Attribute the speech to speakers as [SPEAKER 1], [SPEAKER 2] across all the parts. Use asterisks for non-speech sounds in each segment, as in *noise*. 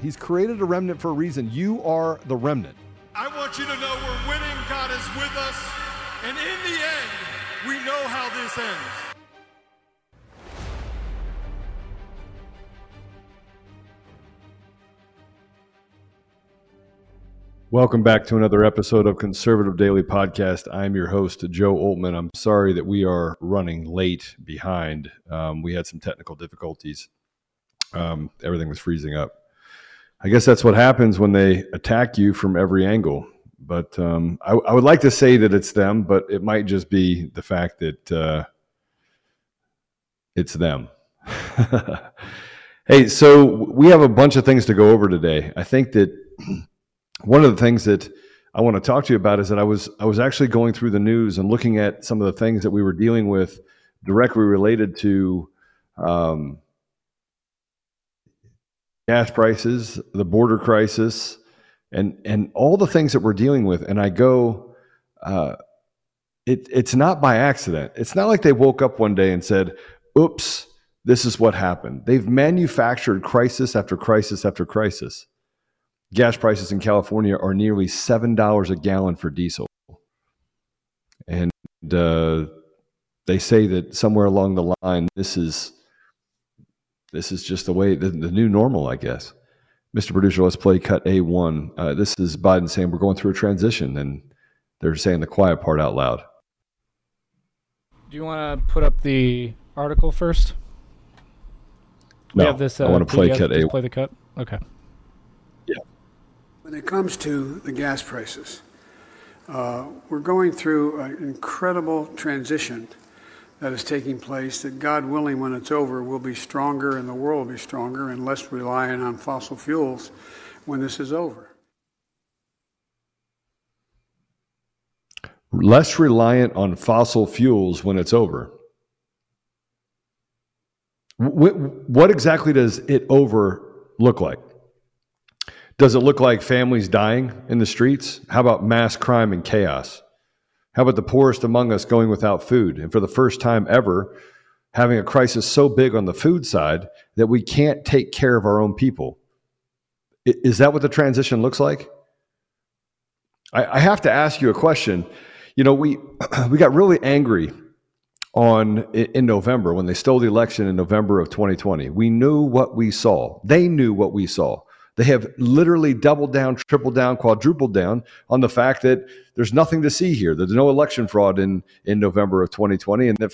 [SPEAKER 1] He's created a remnant for a reason. You are the remnant.
[SPEAKER 2] I want you to know we're winning. God is with us. And in the end, we know how this ends.
[SPEAKER 1] Welcome back to another episode of Conservative Daily Podcast. I'm your host, Joe Oltmann. I'm sorry that we are running late behind. Um, we had some technical difficulties. Um, everything was freezing up. I guess that's what happens when they attack you from every angle. But um, I, I, would like to say that it's them, but it might just be the fact that uh, it's them. *laughs* hey, so we have a bunch of things to go over today. I think that *clears throat* one of the things that I want to talk to you about is that I was I was actually going through the news and looking at some of the things that we were dealing with directly related to um, gas prices, the border crisis, and and all the things that we're dealing with. And I go, uh, it it's not by accident. It's not like they woke up one day and said, "Oops, this is what happened." They've manufactured crisis after crisis after crisis gas prices in California are nearly seven dollars a gallon for diesel, and uh, they say that somewhere along the line, this is this is just the way the, the new normal, I guess. Mr. Producer, let's play cut A one. Uh, this is Biden saying we're going through a transition, and they're saying the quiet part out loud.
[SPEAKER 3] Do you want to put up the article first?
[SPEAKER 1] No, we have this. Uh, I want to play cut A.
[SPEAKER 3] Play the cut. Okay. Yeah.
[SPEAKER 4] When it comes to the gas prices, uh, we're going through an incredible transition that is taking place that, God willing, when it's over, will be stronger and the world will be stronger and less reliant on fossil fuels when this is over.
[SPEAKER 1] Less reliant on fossil fuels when it's over. What exactly does it over look like? Does it look like families dying in the streets? How about mass crime and chaos? How about the poorest among us going without food? And for the first time ever, having a crisis so big on the food side that we can't take care of our own people. Is that what the transition looks like? I, have to ask you a question. You know, we *clears throat* we got really angry on in November when they stole the election in November of 2020. We knew what we saw. They knew what we saw. They have literally doubled down, tripled down, quadrupled down on the fact that there's nothing to see here. There's no election fraud in, in November of 2020. And that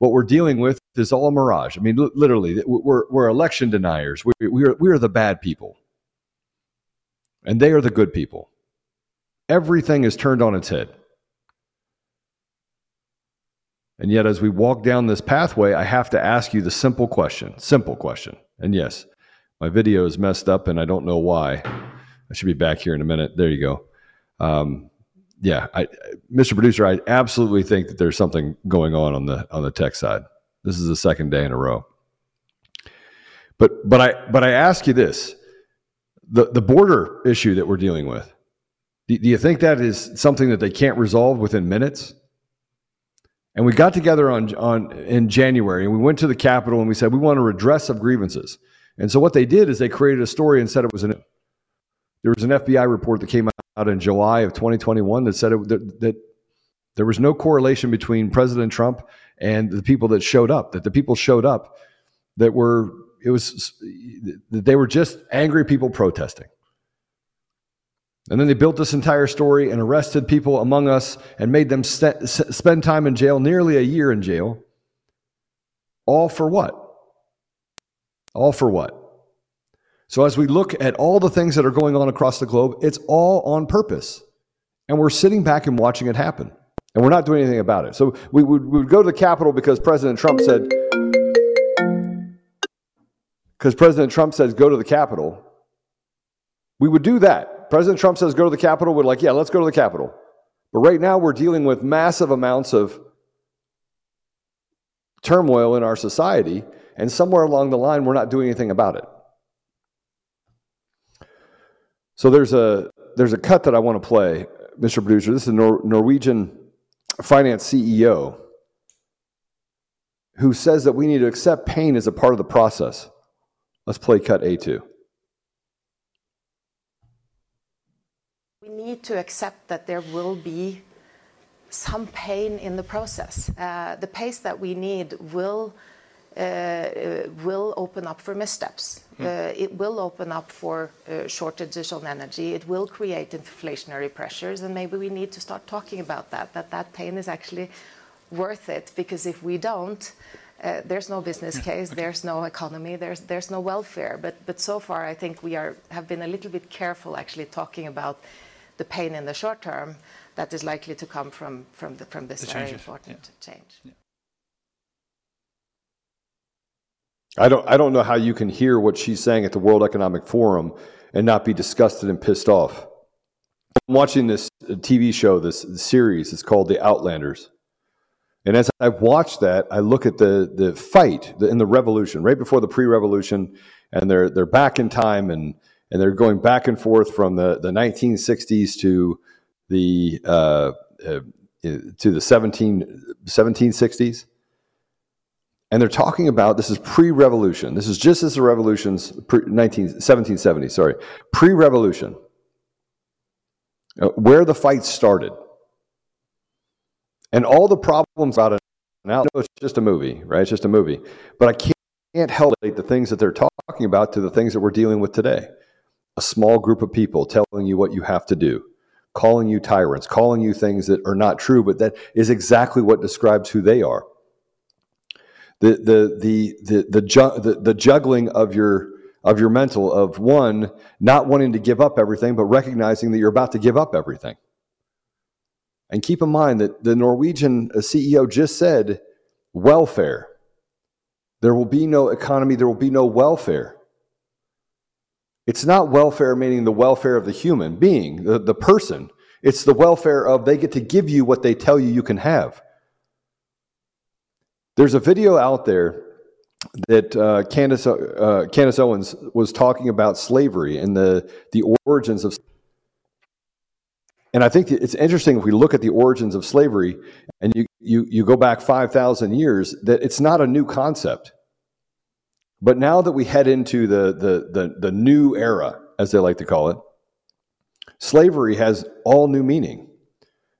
[SPEAKER 1] what we're dealing with is all a mirage. I mean, literally, we're, we're election deniers. We, we, are, we are the bad people. And they are the good people. Everything is turned on its head. And yet, as we walk down this pathway, I have to ask you the simple question simple question. And yes, my video is messed up and I don't know why. I should be back here in a minute. There you go. Um, yeah, I, Mr. Producer, I absolutely think that there's something going on on the on the tech side. This is the second day in a row. But but I but I ask you this: the the border issue that we're dealing with. Do, do you think that is something that they can't resolve within minutes? And we got together on on in January and we went to the Capitol and we said we want a redress of grievances. And so what they did is they created a story and said it was an there was an FBI report that came out in July of 2021 that said it, that, that there was no correlation between President Trump and the people that showed up. That the people showed up that were it was that they were just angry people protesting. And then they built this entire story and arrested people among us and made them st- spend time in jail, nearly a year in jail. All for what? All for what? So, as we look at all the things that are going on across the globe, it's all on purpose. And we're sitting back and watching it happen. And we're not doing anything about it. So, we would, we would go to the Capitol because President Trump said, because President Trump says go to the Capitol. We would do that. President Trump says go to the Capitol. We're like, yeah, let's go to the Capitol. But right now, we're dealing with massive amounts of turmoil in our society. And somewhere along the line, we're not doing anything about it. So there's a there's a cut that I want to play, Mr. Producer. This is a Nor- Norwegian finance CEO who says that we need to accept pain as a part of the process. Let's play cut A2.
[SPEAKER 5] We need to accept that there will be some pain in the process. Uh, the pace that we need will will open up for missteps. Mm. Uh, it will open up for uh, shortages on energy. It will create inflationary pressures, and maybe we need to start talking about that. That that pain is actually worth it because if we don't, uh, there's no business case, there's no economy, there's there's no welfare. But but so far, I think we are have been a little bit careful actually talking about the pain in the short term that is likely to come from from the, from this the very important yeah. change. Yeah.
[SPEAKER 1] I don't, I don't know how you can hear what she's saying at the World Economic Forum and not be disgusted and pissed off. I'm watching this TV show, this series. It's called The Outlanders. And as I watch that, I look at the, the fight in the revolution, right before the pre revolution, and they're, they're back in time and, and they're going back and forth from the, the 1960s to the, uh, uh, to the 17, 1760s and they're talking about this is pre-revolution. This is just as the revolution's pre, 19, 1770, sorry, pre-revolution, uh, where the fight started, and all the problems about it. Now it's just a movie, right? It's just a movie, but I can't, can't help the things that they're talking about to the things that we're dealing with today. A small group of people telling you what you have to do, calling you tyrants, calling you things that are not true, but that is exactly what describes who they are the the the the the, ju- the, the juggling of your of your mental of one not wanting to give up everything but recognizing that you're about to give up everything. And keep in mind that the norwegian uh, ceo just said welfare. There will be no economy there will be no welfare. It's not welfare meaning the welfare of the human being the, the person. It's the welfare of they get to give you what they tell you you can have there's a video out there that uh, Candace, uh, Candace Owens was talking about slavery and the, the origins of and I think it's interesting if we look at the origins of slavery and you, you, you go back 5,000 years, that it's not a new concept. But now that we head into the, the, the, the new era, as they like to call it, slavery has all new meaning.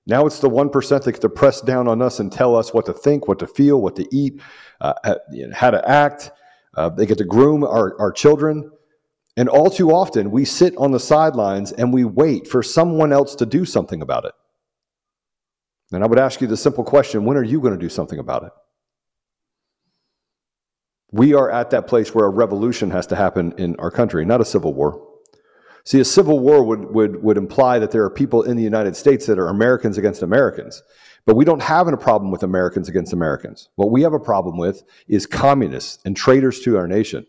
[SPEAKER 1] Now it's the 1% that get to press down on us and tell us what to think, what to feel, what to eat, uh, how to act. Uh, they get to groom our, our children. And all too often, we sit on the sidelines and we wait for someone else to do something about it. And I would ask you the simple question when are you going to do something about it? We are at that place where a revolution has to happen in our country, not a civil war. See, a civil war would, would, would imply that there are people in the United States that are Americans against Americans. But we don't have a problem with Americans against Americans. What we have a problem with is communists and traitors to our nation,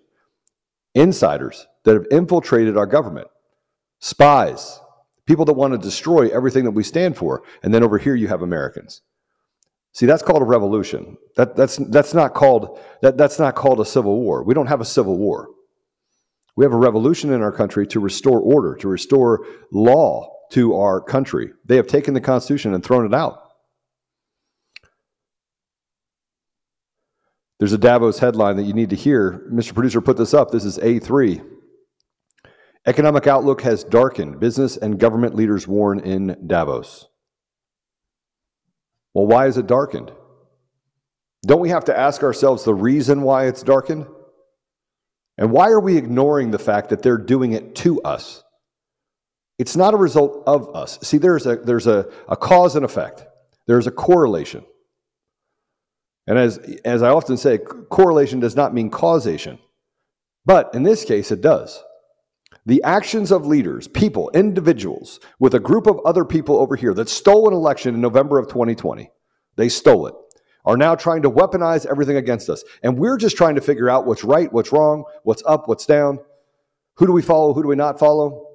[SPEAKER 1] insiders that have infiltrated our government, spies, people that want to destroy everything that we stand for. And then over here you have Americans. See, that's called a revolution. That, that's, that's, not called, that, that's not called a civil war. We don't have a civil war. We have a revolution in our country to restore order, to restore law to our country. They have taken the Constitution and thrown it out. There's a Davos headline that you need to hear. Mr. Producer put this up. This is A3. Economic outlook has darkened. Business and government leaders warn in Davos. Well, why is it darkened? Don't we have to ask ourselves the reason why it's darkened? And why are we ignoring the fact that they're doing it to us? It's not a result of us. See, there's a, there's a, a cause and effect, there's a correlation. And as, as I often say, correlation does not mean causation. But in this case, it does. The actions of leaders, people, individuals, with a group of other people over here that stole an election in November of 2020, they stole it, are now trying to weaponize everything against us. And we're just trying to figure out what's right, what's wrong, what's up, what's down. Who do we follow? Who do we not follow?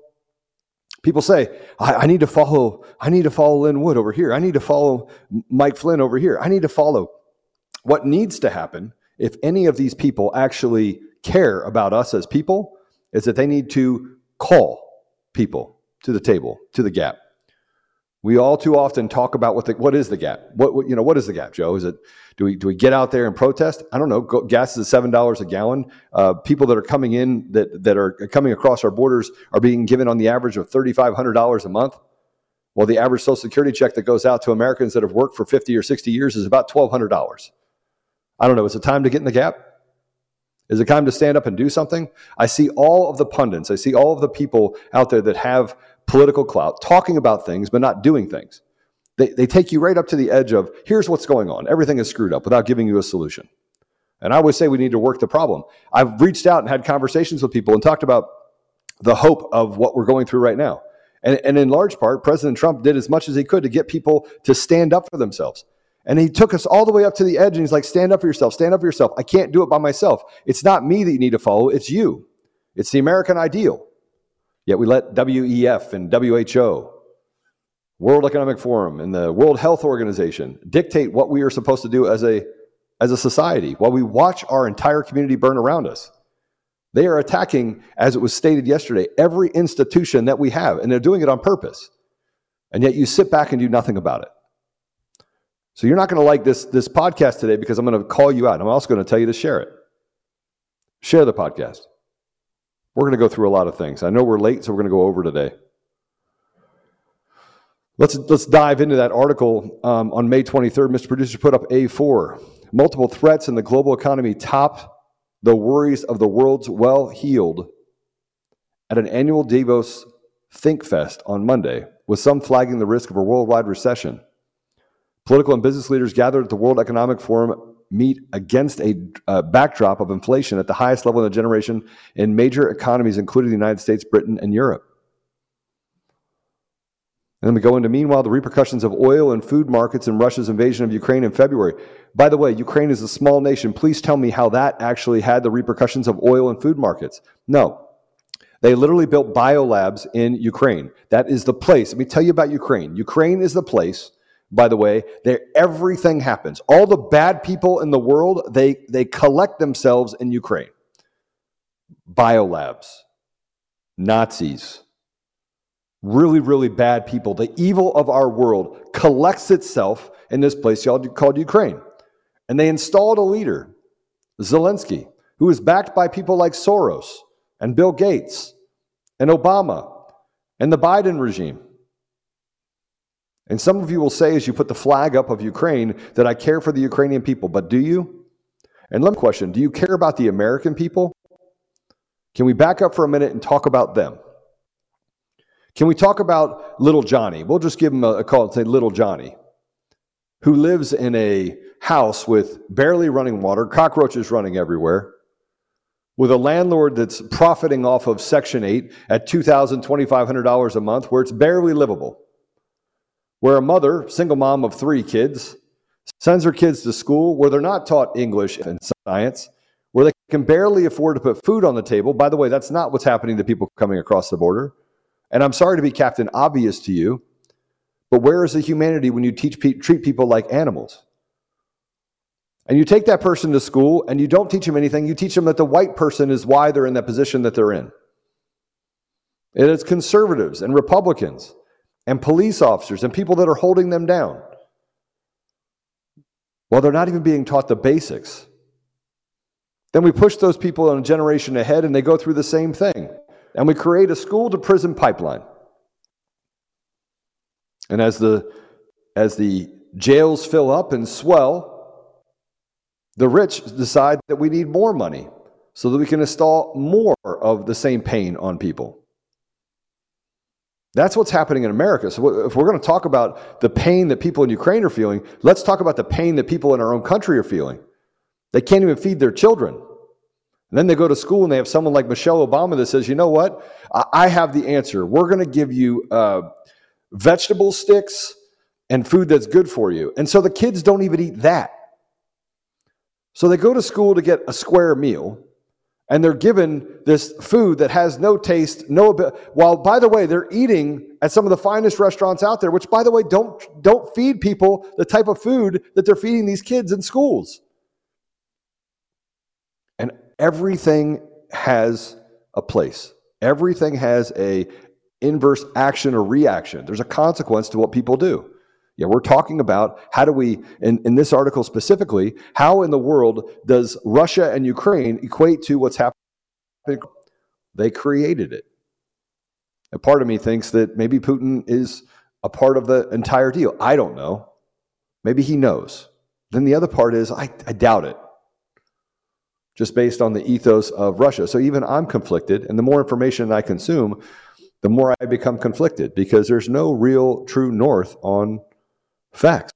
[SPEAKER 1] People say, I, I, need to follow, I need to follow Lin Wood over here. I need to follow Mike Flynn over here. I need to follow. What needs to happen, if any of these people actually care about us as people, is that they need to call people to the table, to the gap. We all too often talk about what the, what is the gap? What, what, you know what is the gap, Joe? Is it do we do we get out there and protest? I don't know. Go, gas is seven dollars a gallon. Uh, people that are coming in that that are coming across our borders are being given on the average of thirty five hundred dollars a month. Well, the average Social Security check that goes out to Americans that have worked for fifty or sixty years is about twelve hundred dollars. I don't know. Is it time to get in the gap? Is it time to stand up and do something? I see all of the pundits, I see all of the people out there that have political clout talking about things but not doing things. They, they take you right up to the edge of here's what's going on. Everything is screwed up without giving you a solution. And I always say we need to work the problem. I've reached out and had conversations with people and talked about the hope of what we're going through right now. And, and in large part, President Trump did as much as he could to get people to stand up for themselves. And he took us all the way up to the edge and he's like, stand up for yourself, stand up for yourself. I can't do it by myself. It's not me that you need to follow, it's you. It's the American ideal. Yet we let WEF and WHO, World Economic Forum, and the World Health Organization dictate what we are supposed to do as a, as a society while we watch our entire community burn around us. They are attacking, as it was stated yesterday, every institution that we have, and they're doing it on purpose. And yet you sit back and do nothing about it. So you're not going to like this, this podcast today because I'm going to call you out. I'm also going to tell you to share it. Share the podcast. We're going to go through a lot of things. I know we're late, so we're going to go over today. Let's, let's dive into that article um, on May 23rd. Mr. Producer put up A4. Multiple threats in the global economy top the worries of the world's well heeled at an annual Davos Think Fest on Monday, with some flagging the risk of a worldwide recession. Political and business leaders gathered at the World Economic Forum meet against a uh, backdrop of inflation at the highest level in a generation in major economies, including the United States, Britain, and Europe. And then we go into, meanwhile, the repercussions of oil and food markets and Russia's invasion of Ukraine in February. By the way, Ukraine is a small nation. Please tell me how that actually had the repercussions of oil and food markets. No. They literally built biolabs in Ukraine. That is the place. Let me tell you about Ukraine. Ukraine is the place by the way, there everything happens. All the bad people in the world, they they collect themselves in Ukraine. Biolabs, Nazis, really, really bad people. The evil of our world collects itself in this place called Ukraine. And they installed a leader, Zelensky, who is backed by people like Soros and Bill Gates and Obama and the Biden regime. And some of you will say, as you put the flag up of Ukraine, that I care for the Ukrainian people, but do you? And let me question do you care about the American people? Can we back up for a minute and talk about them? Can we talk about little Johnny? We'll just give him a, call and say little Johnny, who lives in a house with barely running water, cockroaches running everywhere, with a landlord that's profiting off of Section 8 at $2,000, $2,500 a month, where it's barely livable where a mother, single mom of three kids, sends her kids to school where they're not taught English and science, where they can barely afford to put food on the table. By the way, that's not what's happening to people coming across the border. And I'm sorry to be Captain Obvious to you, but where is the humanity when you teach, treat people like animals? And you take that person to school and you don't teach them anything. You teach them that the white person is why they're in that position that they're in. And It is conservatives and Republicans and police officers and people that are holding them down. Well, they're not even being taught the basics. Then we push those people a generation ahead and they go through the same thing. And we create a school to prison pipeline. And as the, as the jails fill up and swell, the rich decide that we need more money so that we can install more of the same pain on people. That's what's happening in America. So if we're going to talk about the pain that people in Ukraine are feeling, let's talk about the pain that people in our own country are feeling. They can't even feed their children. And then they go to school and they have someone like Michelle Obama that says, you know what? I have the answer. We're going to give you uh, vegetable sticks and food that's good for you. And so the kids don't even eat that. So they go to school to get a square meal and they're given this food that has no taste, no ability. while by the way they're eating at some of the finest restaurants out there, which by the way don't don't feed people the type of food that they're feeding these kids in schools. And everything has a place. Everything has a inverse action or reaction. There's a consequence to what people do. Yeah, we're talking about how do we, in, in this article specifically, how in the world does Russia and Ukraine equate to what's happening? They created it. A part of me thinks that maybe Putin is a part of the entire deal. I don't know. Maybe he knows. Then the other part is I, I doubt it, just based on the ethos of Russia. So even I'm conflicted, and the more information I consume, the more I become conflicted because there's no real true north on Facts.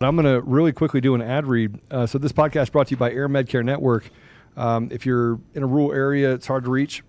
[SPEAKER 6] I'm going to really quickly do an ad read. Uh, so, this podcast brought to you by AirMedCare Network. Um, if you're in a rural area, it's hard to reach,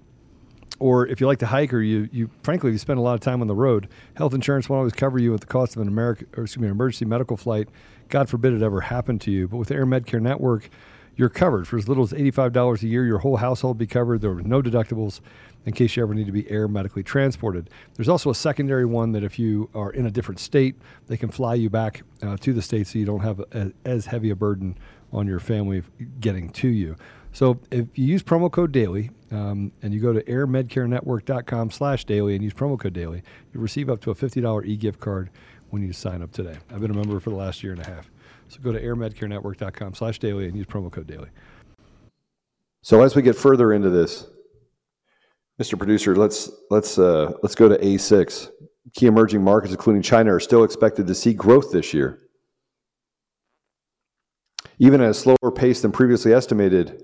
[SPEAKER 6] or if you like to hike, or you, you frankly, you spend a lot of time on the road, health insurance won't always cover you at the cost of an American, or excuse me, an emergency medical flight. God forbid it ever happened to you. But with AirMedCare Network, you're covered for as little as $85 a year. Your whole household be covered. There are no deductibles in case you ever need to be air medically transported. There's also a secondary one that if you are in a different state, they can fly you back uh, to the state so you don't have a, as heavy a burden on your family getting to you. So if you use promo code DAILY um, and you go to airmedcarenetwork.com slash daily and use promo code DAILY, you receive up to a $50 e-gift card when you sign up today. I've been a member for the last year and a half. So go to airmedcarenetwork.com slash daily and use promo code daily.
[SPEAKER 1] So as we get further into this, Mr. Producer, let's let's uh, let's go to A6. Key emerging markets, including China, are still expected to see growth this year, even at a slower pace than previously estimated.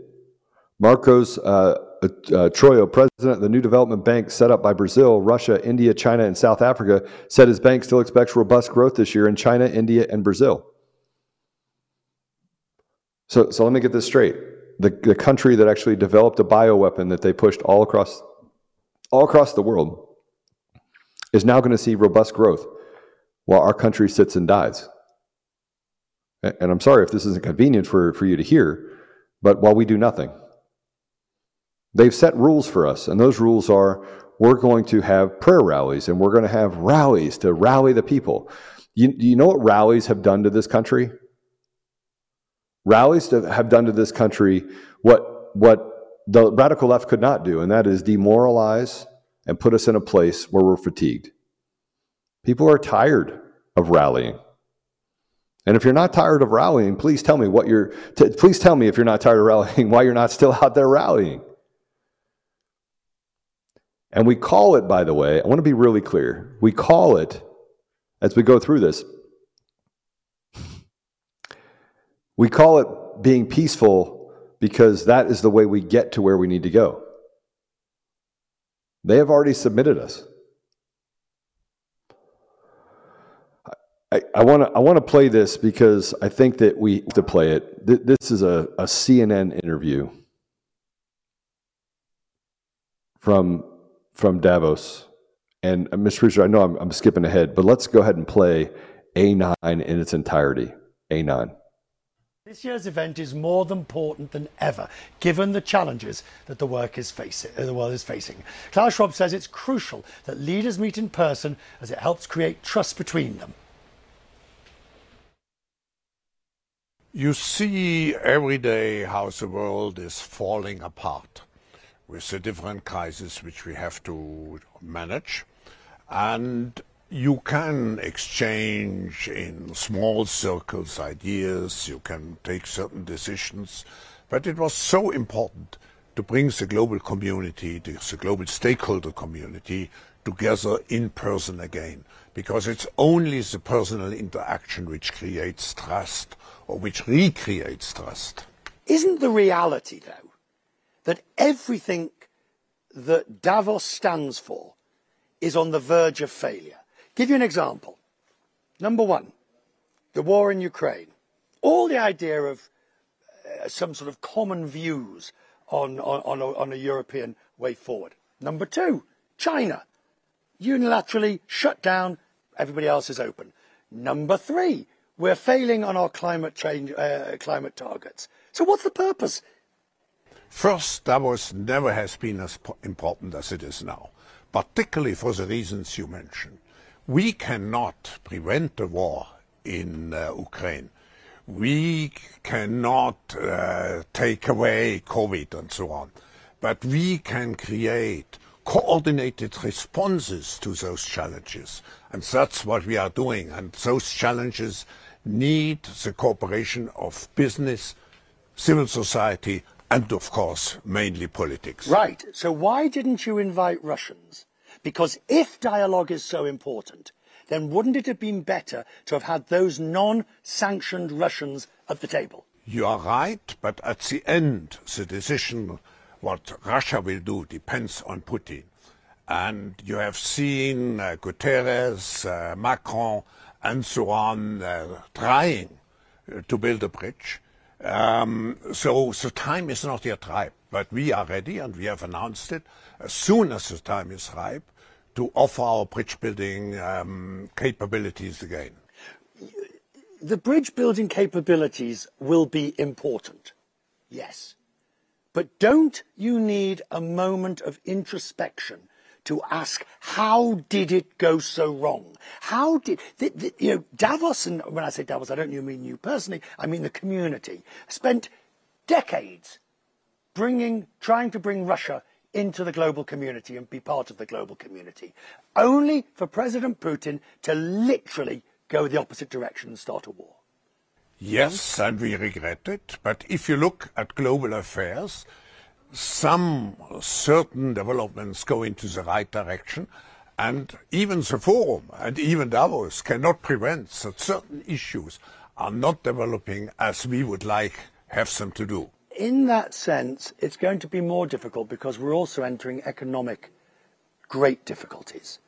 [SPEAKER 1] Marcos uh, uh, Troyjo, president of the new development bank set up by Brazil, Russia, India, China, and South Africa, said his bank still expects robust growth this year in China, India, and Brazil. So, so let me get this straight. The, the country that actually developed a bioweapon that they pushed all across all across the world is now going to see robust growth while our country sits and dies. And I'm sorry if this isn't convenient for, for you to hear, but while we do nothing, they've set rules for us. And those rules are we're going to have prayer rallies and we're going to have rallies to rally the people. You, you know what rallies have done to this country? Rallies have done to this country what, what the radical left could not do, and that is demoralize and put us in a place where we're fatigued. People are tired of rallying. And if you're not tired of rallying, please tell me what you're t- please tell me if you're not tired of rallying *laughs* why you're not still out there rallying. And we call it by the way, I want to be really clear. We call it as we go through this we call it being peaceful because that is the way we get to where we need to go. They have already submitted us. I want to I want to play this because I think that we have to play it. This is a, a CNN interview from from Davos. And uh, Mr. Producer, I know I'm, I'm skipping ahead, but let's go ahead and play A9 in its entirety. A9.
[SPEAKER 7] This year's event is more important than ever, given the challenges that the, work is facing, uh, the world is facing. Klaus Schwab says it's crucial that leaders meet in person as it helps create trust between them.
[SPEAKER 8] You see every day how the world is falling apart with the different crises which we have to manage. And you can exchange in small circles ideas, you can take certain decisions, but it was so important to bring the global community, the global stakeholder community, together in person again, because it's only the personal interaction which creates trust or which recreates trust.
[SPEAKER 7] Isn't the reality, though, that everything that Davos stands for is on the verge of failure. Give you an example. Number one, the war in Ukraine. All the idea of uh, some sort of common views on, on, on, a, on a European way forward. Number two, China. Unilaterally shut down, everybody else is open. Number three, we're failing on our climate change, uh, climate targets. So what's the purpose?
[SPEAKER 8] First, Davos never has been as important as it is now, particularly for the reasons you mentioned. We cannot prevent the war in uh, Ukraine. We cannot uh, take away COVID and so on, but we can create coordinated responses to those challenges. And that's what we are doing. And those challenges need the cooperation of business, civil society, and of course, mainly politics.
[SPEAKER 7] Right. So why didn't you invite Russians? Because if dialogue is so important, then wouldn't it have been better to have had those non-sanctioned Russians at the table?
[SPEAKER 8] You are right, but at the end, the decision what Russia will do depends on Putin. And you have seen uh, Guterres, uh, Macron, and so on uh, trying to build a bridge. Um, so the time is not yet ripe, but we are ready and we have announced it. As soon as the time is ripe, to offer our bridge building um, capabilities again.
[SPEAKER 7] The bridge building capabilities will be important, yes. But don't you need a moment of introspection to ask, how did it go so wrong? How did, the, the, you know, Davos, and when I say Davos, I don't mean you personally, I mean the community, spent decades bringing, trying to bring Russia into the global community and be part of the global community, only for President Putin to literally go the opposite direction and start a war.
[SPEAKER 8] Yes, and we regret it. But if you look at global affairs, some certain developments go into the right direction, and even the forum and even Davos cannot prevent that certain issues are not developing as we would like have them to do
[SPEAKER 7] in that sense, it's going to be more difficult because we're also entering economic great difficulties,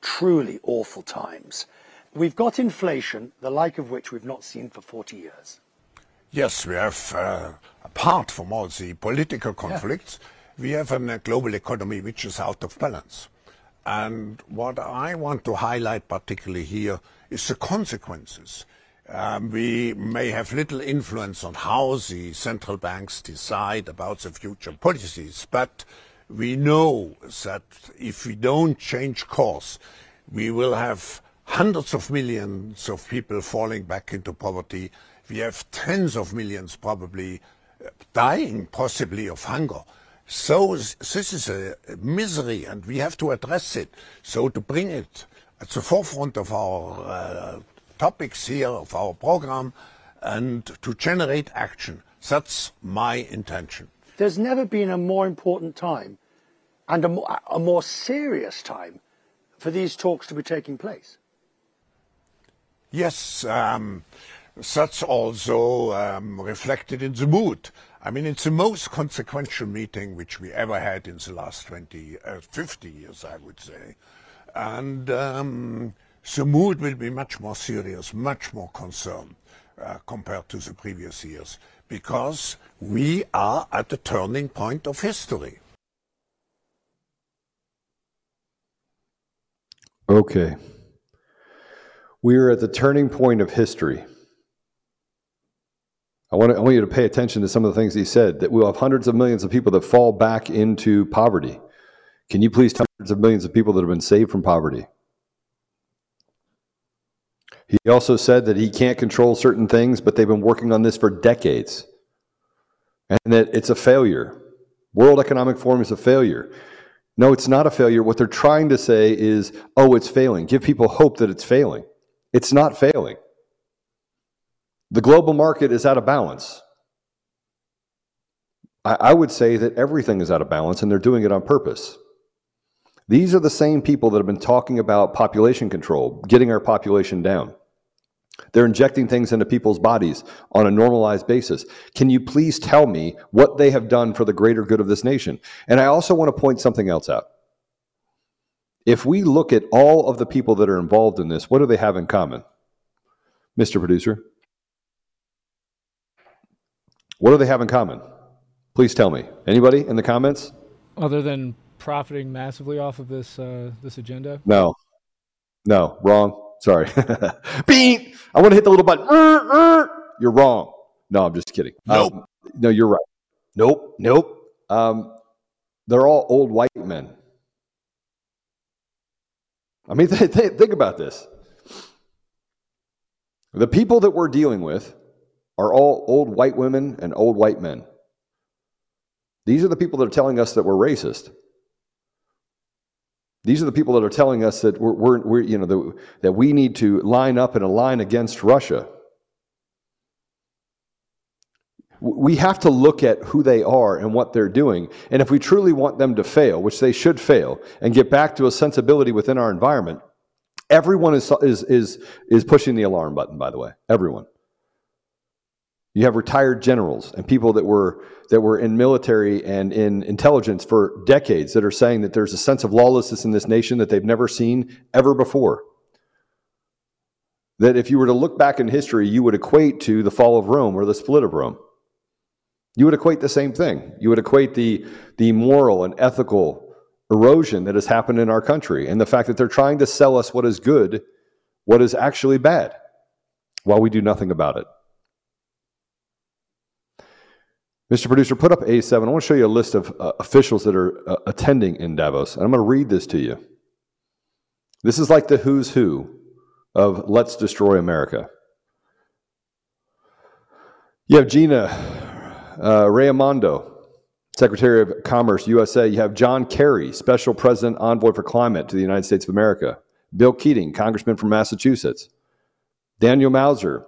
[SPEAKER 7] truly awful times. We've got inflation, the like of which we've not seen for 40 years.
[SPEAKER 8] Yes, we have, uh, apart from all the political conflicts, yeah. we have a global economy which is out of balance. And what I want to highlight particularly here is the consequences um, we may have little influence on how the central banks decide about the future policies, but we know that if we don't change course, we will have hundreds of millions of people falling back into poverty. We have tens of millions probably uh, dying, possibly of hunger. So this is a misery, and we have to address it. So to bring it at the forefront of our uh, topics here of our program and to generate action. That's my intention.
[SPEAKER 7] There's never been a more important time and a more, a more serious time for these talks to be taking place.
[SPEAKER 8] Yes, um, that's also um, reflected in the mood. I mean, it's the most consequential meeting which we ever had in the last 20, uh, 50 years, I would say. And um, the mood will be much more serious, much more concerned uh, compared to the previous years, because we are at the turning point of history.
[SPEAKER 1] Okay. We are at the turning point of history. I want, to, I want you to pay attention to some of the things he said that we'll have hundreds of millions of people that fall back into poverty. Can you please tell hundreds of millions of people that have been saved from poverty? He also said that he can't control certain things, but they've been working on this for decades and that it's a failure. World Economic Forum is a failure. No, it's not a failure. What they're trying to say is, oh, it's failing. Give people hope that it's failing. It's not failing. The global market is out of balance. I, I would say that everything is out of balance and they're doing it on purpose. These are the same people that have been talking about population control, getting our population down. They're injecting things into people's bodies on a normalized basis. Can you please tell me what they have done for the greater good of this nation? And I also want to point something else out. If we look at all of the people that are involved in this, what do they have in common? Mr. Producer? What do they have in common? Please tell me. Anybody in the comments?
[SPEAKER 3] Other than profiting massively off of this uh, this agenda?
[SPEAKER 1] No. No, wrong. Sorry. *laughs* Beep. I want to hit the little button. Er, er. You're wrong. No, I'm just kidding.
[SPEAKER 8] Nope.
[SPEAKER 1] Um, no, you're right. Nope. Nope. Um, they're all old white men. I mean, *laughs* th- th- think about this. The people that we're dealing with are all old white women and old white men. These are the people that are telling us that we're racist. These are the people that are telling us that we're, we're, we're you know, the, that we need to line up and align against Russia. We have to look at who they are and what they're doing. And if we truly want them to fail, which they should fail, and get back to a sensibility within our environment, everyone is, is, is, is pushing the alarm button, by the way. Everyone. You have retired generals and people that were that were in military and in intelligence for decades that are saying that there's a sense of lawlessness in this nation that they've never seen ever before. That if you were to look back in history, you would equate to the fall of Rome or the split of Rome. You would equate the same thing. You would equate the, the moral and ethical erosion that has happened in our country and the fact that they're trying to sell us what is good, what is actually bad, while we do nothing about it. Mr. Producer, put up A7. I want to show you a list of uh, officials that are uh, attending in Davos. And I'm going to read this to you. This is like the who's who of Let's Destroy America. You have Gina uh, Raimondo, Secretary of Commerce, USA. You have John Kerry, Special President Envoy for Climate to the United States of America. Bill Keating, Congressman from Massachusetts. Daniel Meuser,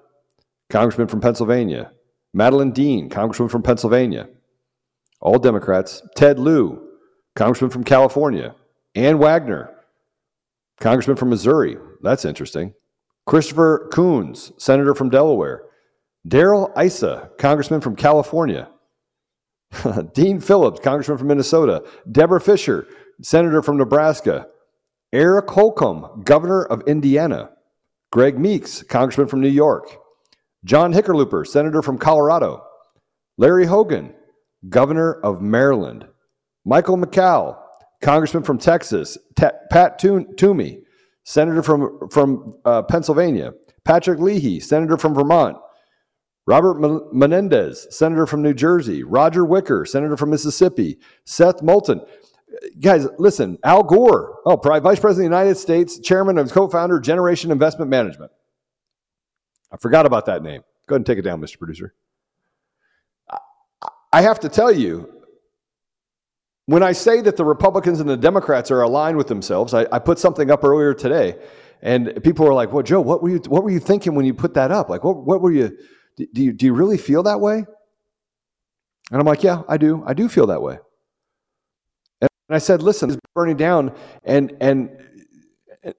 [SPEAKER 1] Congressman from Pennsylvania. Madeleine Dean, Congressman from Pennsylvania. All Democrats. Ted Lieu, Congressman from California. Ann Wagner, Congressman from Missouri. That's interesting. Christopher Coons, Senator from Delaware. Darrell Issa, Congressman from California. *laughs* Dean Phillips, Congressman from Minnesota. Deborah Fischer, Senator from Nebraska. Eric Holcomb, Governor of Indiana. Greg Meeks, Congressman from New York. John Hickenlooper, Senator from Colorado. Larry Hogan, Governor of Maryland. Michael McCaul, Congressman from Texas. Pat Toomey, Senator from, from uh, Pennsylvania. Patrick Leahy, Senator from Vermont. Robert Menendez, Senator from New Jersey. Roger Wicker, Senator from Mississippi. Seth Moulton. Guys, listen, Al Gore, oh, Vice President of the United States, Chairman and co founder, Generation Investment Management. I forgot about that name. Go ahead and take it down, Mr. Producer. I have to tell you, when I say that the Republicans and the Democrats are aligned with themselves, I, I put something up earlier today, and people were like, "Well, Joe, what were you what were you thinking when you put that up? Like, what what were you? Do you do you really feel that way?" And I'm like, "Yeah, I do. I do feel that way." And I said, "Listen, it's burning down, and and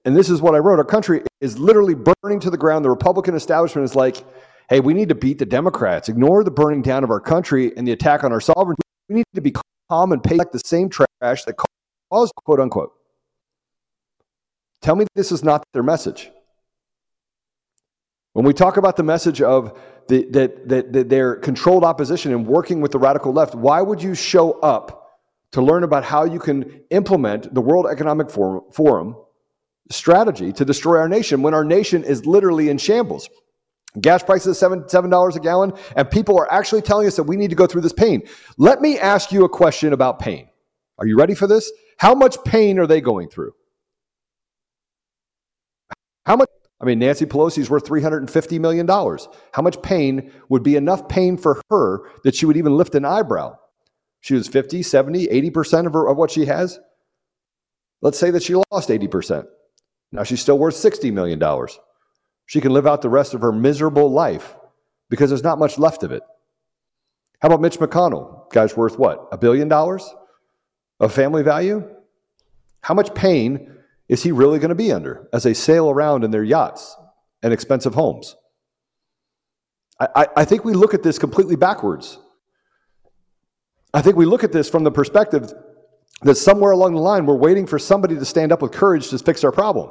[SPEAKER 1] and this is what I wrote. Our country is literally burning to the ground. The Republican establishment is like, hey, we need to beat the Democrats. Ignore the burning down of our country and the attack on our sovereignty. We need to be calm and pay back the same trash that caused, quote unquote. Tell me this is not their message. When we talk about the message of the, that, that, that their controlled opposition and working with the radical left, why would you show up to learn about how you can implement the World Economic Forum, Forum strategy to destroy our nation when our nation is literally in shambles. Gas prices seven seven dollars a gallon, and people are actually telling us that we need to go through this pain. Let me ask you a question about pain. Are you ready for this? How much pain are they going through? How much? I mean, Nancy Pelosi is worth $350 million. How much pain would be enough pain for her that she would even lift an eyebrow? She was 50, 70, 80% of, her, of what she has. Let's say that she lost 80%. Now she's still worth $60 million. She can live out the rest of her miserable life because there's not much left of it. How about Mitch McConnell? Guy's worth what? A billion dollars of family value? How much pain is he really going to be under as they sail around in their yachts and expensive homes? I, I think we look at this completely backwards. I think we look at this from the perspective that somewhere along the line we're waiting for somebody to stand up with courage to fix our problem.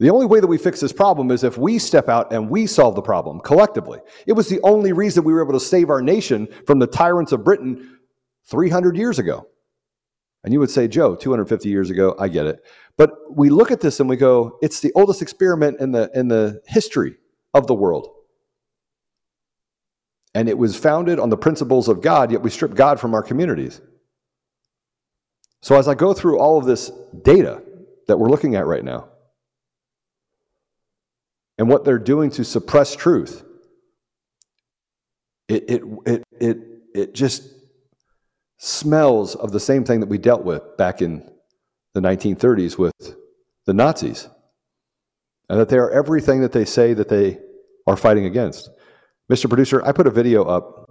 [SPEAKER 1] The only way that we fix this problem is if we step out and we solve the problem collectively. It was the only reason we were able to save our nation from the tyrants of Britain 300 years ago. And you would say, Joe, 250 years ago, I get it. But we look at this and we go, it's the oldest experiment in the, in the history of the world. And it was founded on the principles of God, yet we strip God from our communities. So as I go through all of this data that we're looking at right now, and what they're doing to suppress truth, it, it, it, it, it just smells of the same thing that we dealt with back in the 1930s with the Nazis. And that they are everything that they say that they are fighting against. Mr. Producer, I put a video up.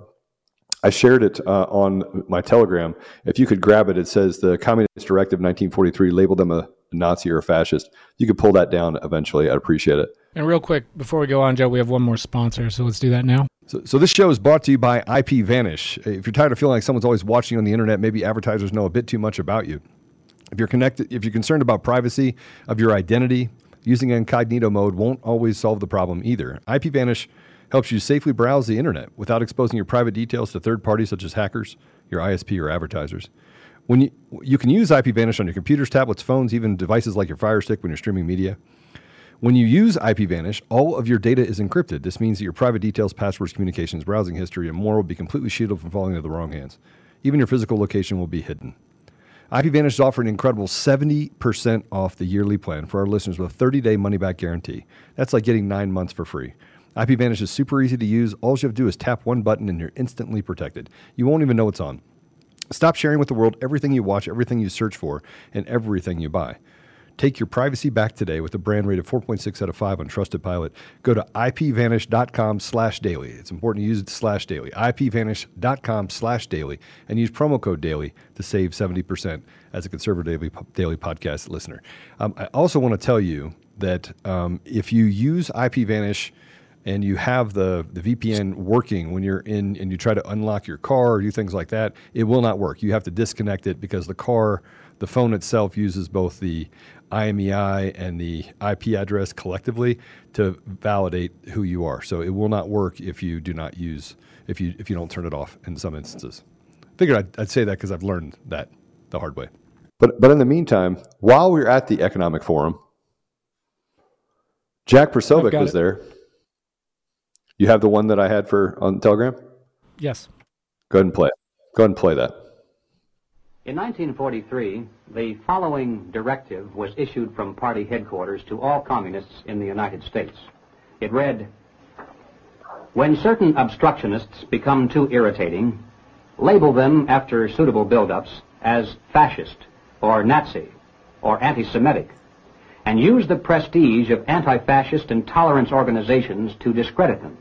[SPEAKER 1] I shared it uh, on my Telegram. If you could grab it, it says the Communist Directive 1943 labeled them a Nazi or a fascist. You could pull that down eventually. I'd appreciate it.
[SPEAKER 3] And real quick, before we go on, Joe, we have one more sponsor, so let's do that now.
[SPEAKER 6] So, so this show is brought to you by IPVanish. If you're tired of feeling like someone's always watching you on the internet, maybe advertisers know a bit too much about you. If you're connected, if you're concerned about privacy of your identity, using incognito mode won't always solve the problem either. IPVanish helps you safely browse the internet without exposing your private details to third parties such as hackers, your ISP, or advertisers. When you, you can use IPVanish on your computers, tablets, phones, even devices like your Fire Stick when you're streaming media. When you use IPVanish, all of your data is encrypted. This means that your private details, passwords, communications, browsing history, and more will be completely shielded from falling into the wrong hands. Even your physical location will be hidden. IPVanish is offering an incredible 70% off the yearly plan for our listeners with a 30 day money back guarantee. That's like getting nine months for free. IPVanish is super easy to use. All you have to do is tap one button and you're instantly protected. You won't even know it's on. Stop sharing with the world everything you watch, everything you search for, and everything you buy. Take your privacy back today with a brand rate of 4.6 out of 5 on Trusted Pilot. Go to ipvanish.com slash daily. It's important to use slash daily. ipvanish.com slash daily and use promo code daily to save 70% as a conservative daily, daily podcast listener. Um, I also want to tell you that um, if you use IPVanish – and you have the, the VPN working when you're in and you try to unlock your car or do things like that, it will not work. You have to disconnect it because the car, the phone itself uses both the IMEI and the IP address collectively to validate who you are. So it will not work if you do not use if you if you don't turn it off in some instances. Figured I'd, I'd say that because I've learned that the hard way.
[SPEAKER 1] But but in the meantime, while we are at the economic forum, Jack Posobiec was it. there you have the one that I had for on Telegram?
[SPEAKER 3] Yes.
[SPEAKER 1] Go ahead and play it. Go ahead and play that.
[SPEAKER 9] In 1943, the following directive was issued from party headquarters to all communists in the United States. It read, When certain obstructionists become too irritating, label them after suitable buildups as fascist or Nazi or anti-Semitic and use the prestige of anti-fascist and tolerance organizations to discredit them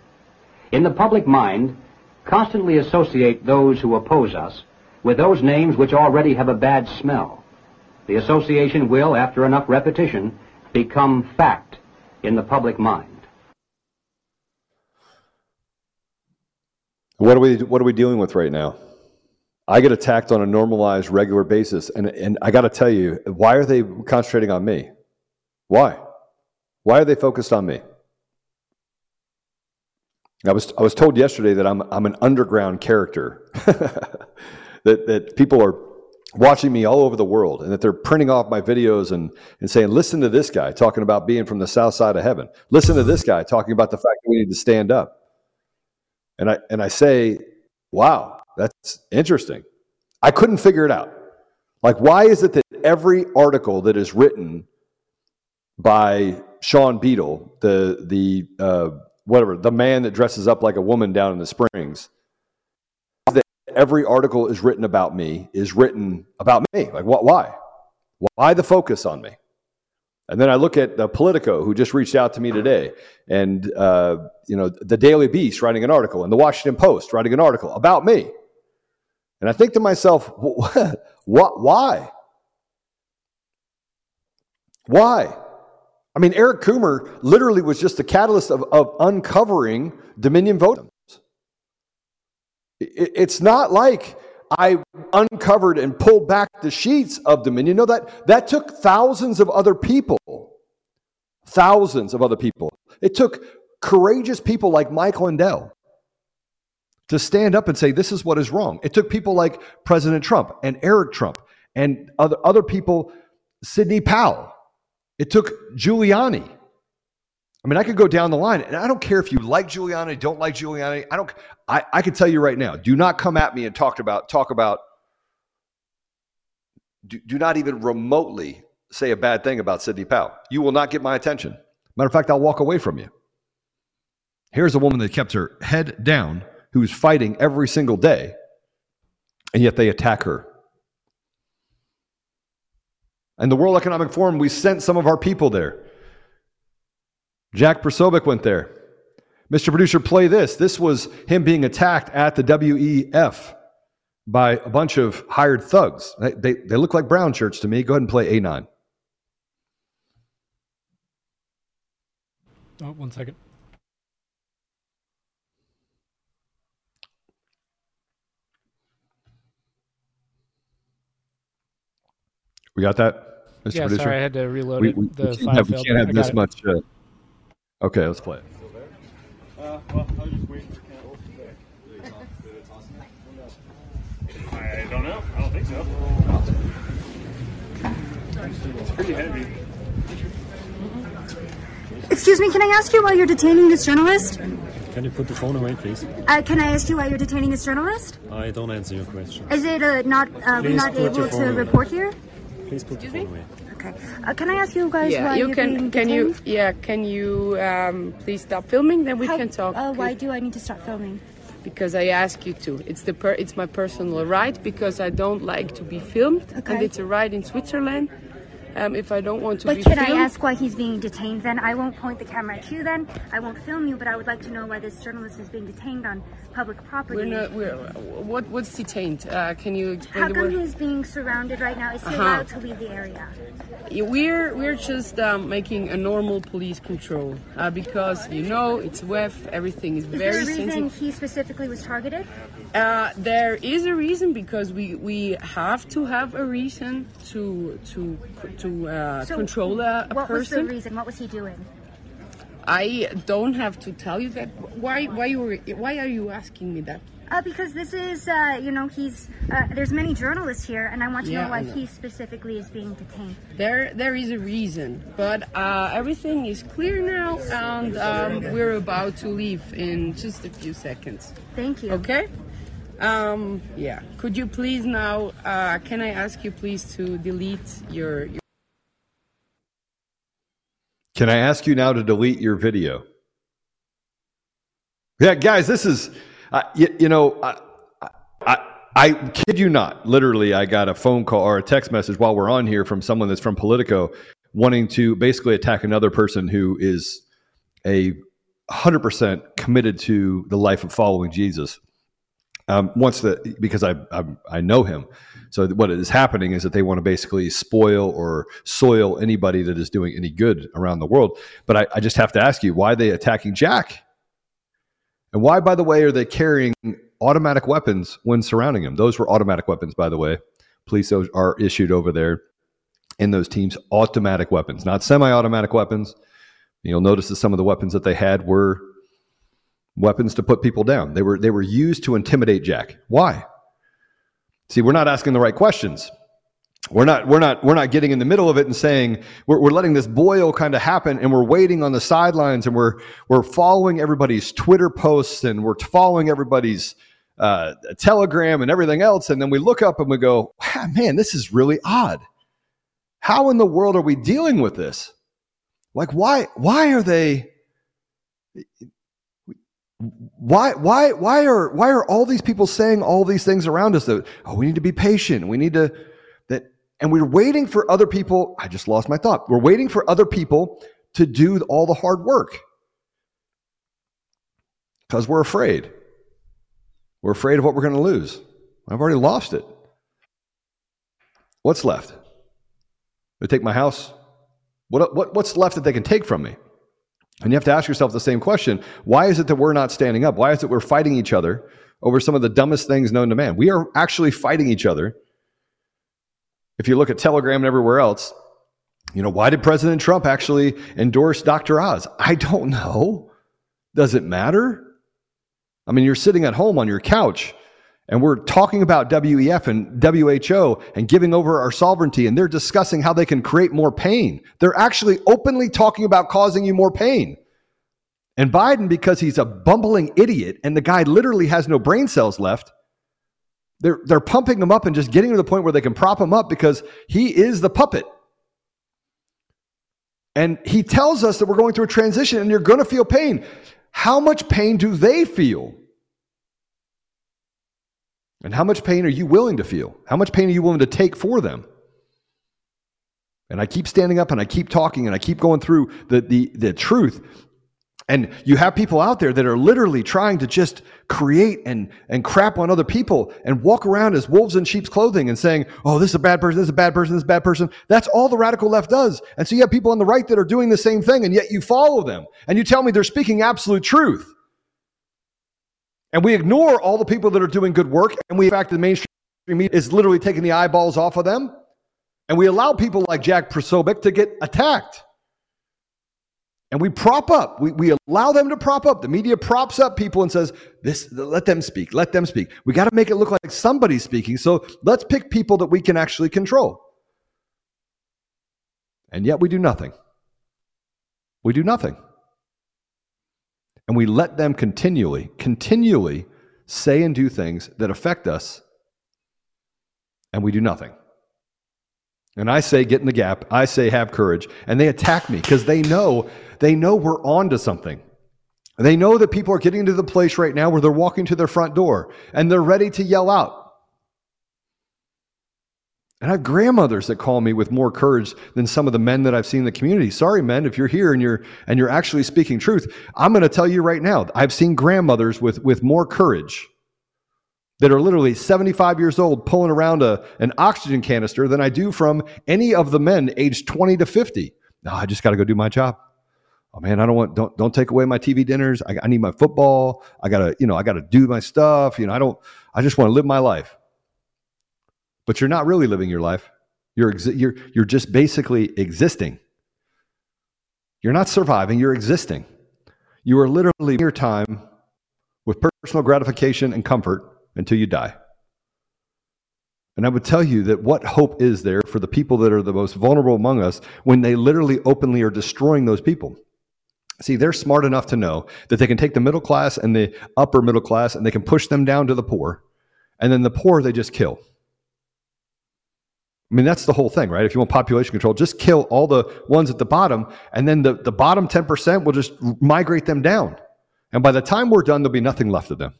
[SPEAKER 9] in the public mind, constantly associate those who oppose us with those names which already have a bad smell. The association will, after enough repetition, become fact in the public mind.
[SPEAKER 1] What are we what are we dealing with right now? I get attacked on a normalized, regular basis, and and I got to tell you, why are they concentrating on me? Why? Why are they focused on me? I was I was told yesterday that I'm I'm an underground character. *laughs* that that people are watching me all over the world and that they're printing off my videos and, and saying, listen to this guy talking about being from the south side of heaven. Listen to this guy talking about the fact that we need to stand up. And I and I say, wow, that's interesting. I couldn't figure it out. Like, why is it that every article that is written by Sean Beedle, the the uh, whatever, the man that dresses up like a woman down in the springs, that every article is written about me is written about me. Like, what, why? Why the focus on me? And then I look at the Politico, who just reached out to me today, and uh, you know the Daily Beast writing an article, and the Washington Post writing an article about me. And I think to myself, *laughs* what? Why? Why? I mean, Eric Coomer literally was just the catalyst of, of uncovering Dominion vote. It, it's not like I uncovered and pulled back the sheets of Dominion. No, that, that took thousands of other people. Thousands of other people. It took courageous people like Mike Lindell to stand up and say, this is what is wrong. It took people like President Trump and Eric Trump and other, other people, Sidney Powell. It took Giuliani. I mean, I could go down the line, and I don't care if you like Giuliani, don't like Giuliani. I don't. I, I can tell you right now. Do not come at me and talk about talk about. Do, do not even remotely say a bad thing about Sidney Powell. You will not get my attention. Matter of fact, I'll walk away from you. Here's a woman that kept her head down, who's fighting every single day, and yet they attack her. And the World Economic Forum, we sent some of our people there. Jack Posobiec went there. Mr. Producer, play this. This was him being attacked at the WEF by a bunch of hired thugs. They, they, they look like brown shirts to me. Go ahead and play A9.
[SPEAKER 10] Oh, one second.
[SPEAKER 1] We got that, Mr.
[SPEAKER 10] Yeah,
[SPEAKER 1] Producer?
[SPEAKER 10] sorry, I had to reload
[SPEAKER 1] we,
[SPEAKER 10] it.
[SPEAKER 1] We,
[SPEAKER 10] The
[SPEAKER 1] we can't
[SPEAKER 10] file
[SPEAKER 1] have, we can't have this
[SPEAKER 10] it.
[SPEAKER 1] much. Uh, okay, let's play it.
[SPEAKER 11] Uh, well, I was just waiting for Campbell. I don't know. I don't think so. It's pretty heavy.
[SPEAKER 12] Excuse me, can I ask you why you're detaining this journalist?
[SPEAKER 13] Can you put the phone away, please?
[SPEAKER 12] Uh, can I ask you why you're detaining this journalist?
[SPEAKER 13] I don't answer your question.
[SPEAKER 12] Is it uh, not uh, we
[SPEAKER 13] Please
[SPEAKER 12] not able to
[SPEAKER 13] away.
[SPEAKER 12] report here?
[SPEAKER 13] Please put the phone away.
[SPEAKER 12] Okay. Uh, can I ask you guys
[SPEAKER 14] yeah,
[SPEAKER 12] why
[SPEAKER 14] you
[SPEAKER 12] you're
[SPEAKER 14] can.
[SPEAKER 12] being
[SPEAKER 14] Can you? Yeah, can you um, please stop filming? Then we
[SPEAKER 12] How-
[SPEAKER 14] can talk.
[SPEAKER 12] Uh, why do I need to stop filming?
[SPEAKER 14] Because I ask you to. It's the per- It's my personal right because I don't like to be filmed, and it's a right in Switzerland. Um, if I don't want to
[SPEAKER 12] But
[SPEAKER 14] be
[SPEAKER 12] can I ask why he's being detained then? I won't point the camera at you then. I won't film you, but I would like to know why this journalist is being detained on public property.
[SPEAKER 14] we're not. We're what? What's detained? Uh, can you explain
[SPEAKER 12] How come he's being surrounded right now? Is he
[SPEAKER 14] Uh-huh.
[SPEAKER 12] allowed to leave the area?
[SPEAKER 14] We're we're just um, making a normal police control uh, because you know it's WEF. Everything is
[SPEAKER 12] Is
[SPEAKER 14] very
[SPEAKER 12] there a reason
[SPEAKER 14] sensitive.
[SPEAKER 12] he specifically was targeted?
[SPEAKER 14] Uh, there is a reason because we, we have to have a reason to to to uh,
[SPEAKER 12] So,
[SPEAKER 14] control a, a
[SPEAKER 12] what was the
[SPEAKER 14] person.
[SPEAKER 12] reason? What was he doing?
[SPEAKER 14] I don't have to tell you that. Why why you were, why are you asking me that?
[SPEAKER 12] Uh, because this is, uh, you know, he's. Uh, there's many journalists here, and I want to
[SPEAKER 14] Yeah,
[SPEAKER 12] know why
[SPEAKER 14] know.
[SPEAKER 12] he specifically is being detained.
[SPEAKER 14] There there is a reason, but uh, everything is clear now, and um, we're about to leave in just a few seconds.
[SPEAKER 12] Thank you.
[SPEAKER 14] Okay. Um, yeah. Could you please now? Uh, can I ask you please to delete your, your
[SPEAKER 1] Can I ask you now to delete your video? Yeah, guys, this is, uh, you, you know, I, I, I kid you not. Literally, I got a phone call or a text message while we're on here from someone that's from Politico wanting to basically attack another person who is a 100% committed to the life of following Jesus. Um, once the because I, I I know him, so what is happening is that they want to basically spoil or soil anybody that is doing any good around the world. But I, I just have to ask you, why are they attacking Jack? And why, by the way, are they carrying automatic weapons when surrounding him? Those were automatic weapons, by the way. Police are issued over there in those teams automatic weapons, not semi-automatic weapons. You'll notice that some of the weapons that they had were weapons to put people down. They were they were used to intimidate Jack. Why? See, we're not asking the right questions. We're not we're not we're not getting in the middle of it and saying we're, we're letting this boil kind of happen and we're waiting on the sidelines and we're we're following everybody's Twitter posts and we're following everybody's uh, Telegram and everything else and then we look up and we go, "Ah, man, this is really odd. How in the world are we dealing with this? Like why why are they why why why are why are all these people saying all these things around us? That oh we need to be patient. We need to that and we're waiting for other people. I just lost my thought. We're waiting for other people to do all the hard work. Because we're afraid. We're afraid of what we're going to lose. I've already lost it. What's left? They take my house. What, what, what's left that they can take from me? And you have to ask yourself the same question why is it that we're not standing up? Why is it we're fighting each other over some of the dumbest things known to man? We are actually fighting each other. If you look at Telegram and everywhere else, you know, why did President Trump actually endorse Dr. Oz? I don't know. Does it matter? I mean, you're sitting at home on your couch and we're talking about WEF and WHO and giving over our sovereignty, and they're discussing how they can create more pain. They're actually openly talking about causing you more pain. And Biden, because he's a bumbling idiot and the guy literally has no brain cells left, they're, they're pumping him up and just getting to the point where they can prop him up because he is the puppet. And he tells us that we're going through a transition and you're going to feel pain. How much pain do they feel? And how much pain are you willing to feel? How much pain are you willing to take for them? And I keep standing up and I keep talking and I keep going through the, the, the truth. And you have people out there that are literally trying to just create and, and crap on other people and walk around as wolves in sheep's clothing and saying, oh, this is a bad person, this is a bad person, this is a bad person. That's all the radical left does. And so you have people on the right that are doing the same thing, and yet you follow them. And you tell me they're speaking absolute truth. And we ignore all the people that are doing good work. And we, in fact, the mainstream media is literally taking the eyeballs off of them. And we allow people like Jack Posobiec to get attacked. And we prop up. We, we allow them to prop up. The media props up people and says, "This, let them speak. Let them speak." We got to make it look like somebody's speaking. So let's pick people that we can actually control. And yet we do nothing. We do nothing. And we let them continually, continually say and do things that affect us, and we do nothing. And I say, get in the gap. I say, have courage. And they attack me because they know, they know we're on to something. They know that people are getting to the place right now where they're walking to their front door and they're ready to yell out. And I have grandmothers that call me with more courage than some of the men that I've seen in the community. Sorry, men, if you're here and you're and you're actually speaking truth, I'm going to tell you right now, I've seen grandmothers with with more courage that are literally 75 years old pulling around a, an oxygen canister than I do from any of the men aged 20 to 50. No, I just got to go do my job. Oh man, I don't want don't don't take away my TV dinners. I, I need my football. I gotta you know I gotta do my stuff. You know I don't. I just want to live my life but you're not really living your life. You're, exi- you're, you're just basically existing. You're not surviving, you're existing. You are literally your time with personal gratification and comfort until you die. And I would tell you that what hope is there for the people that are the most vulnerable among us when they literally openly are destroying those people? See, they're smart enough to know that they can take the middle class and the upper middle class and they can push them down to the poor. And then the poor, they just kill. I mean, that's the whole thing, right? If you want population control, just kill all the ones at the bottom, and then the, the bottom 10% will just migrate them down. And by the time we're done, there'll be nothing left of them.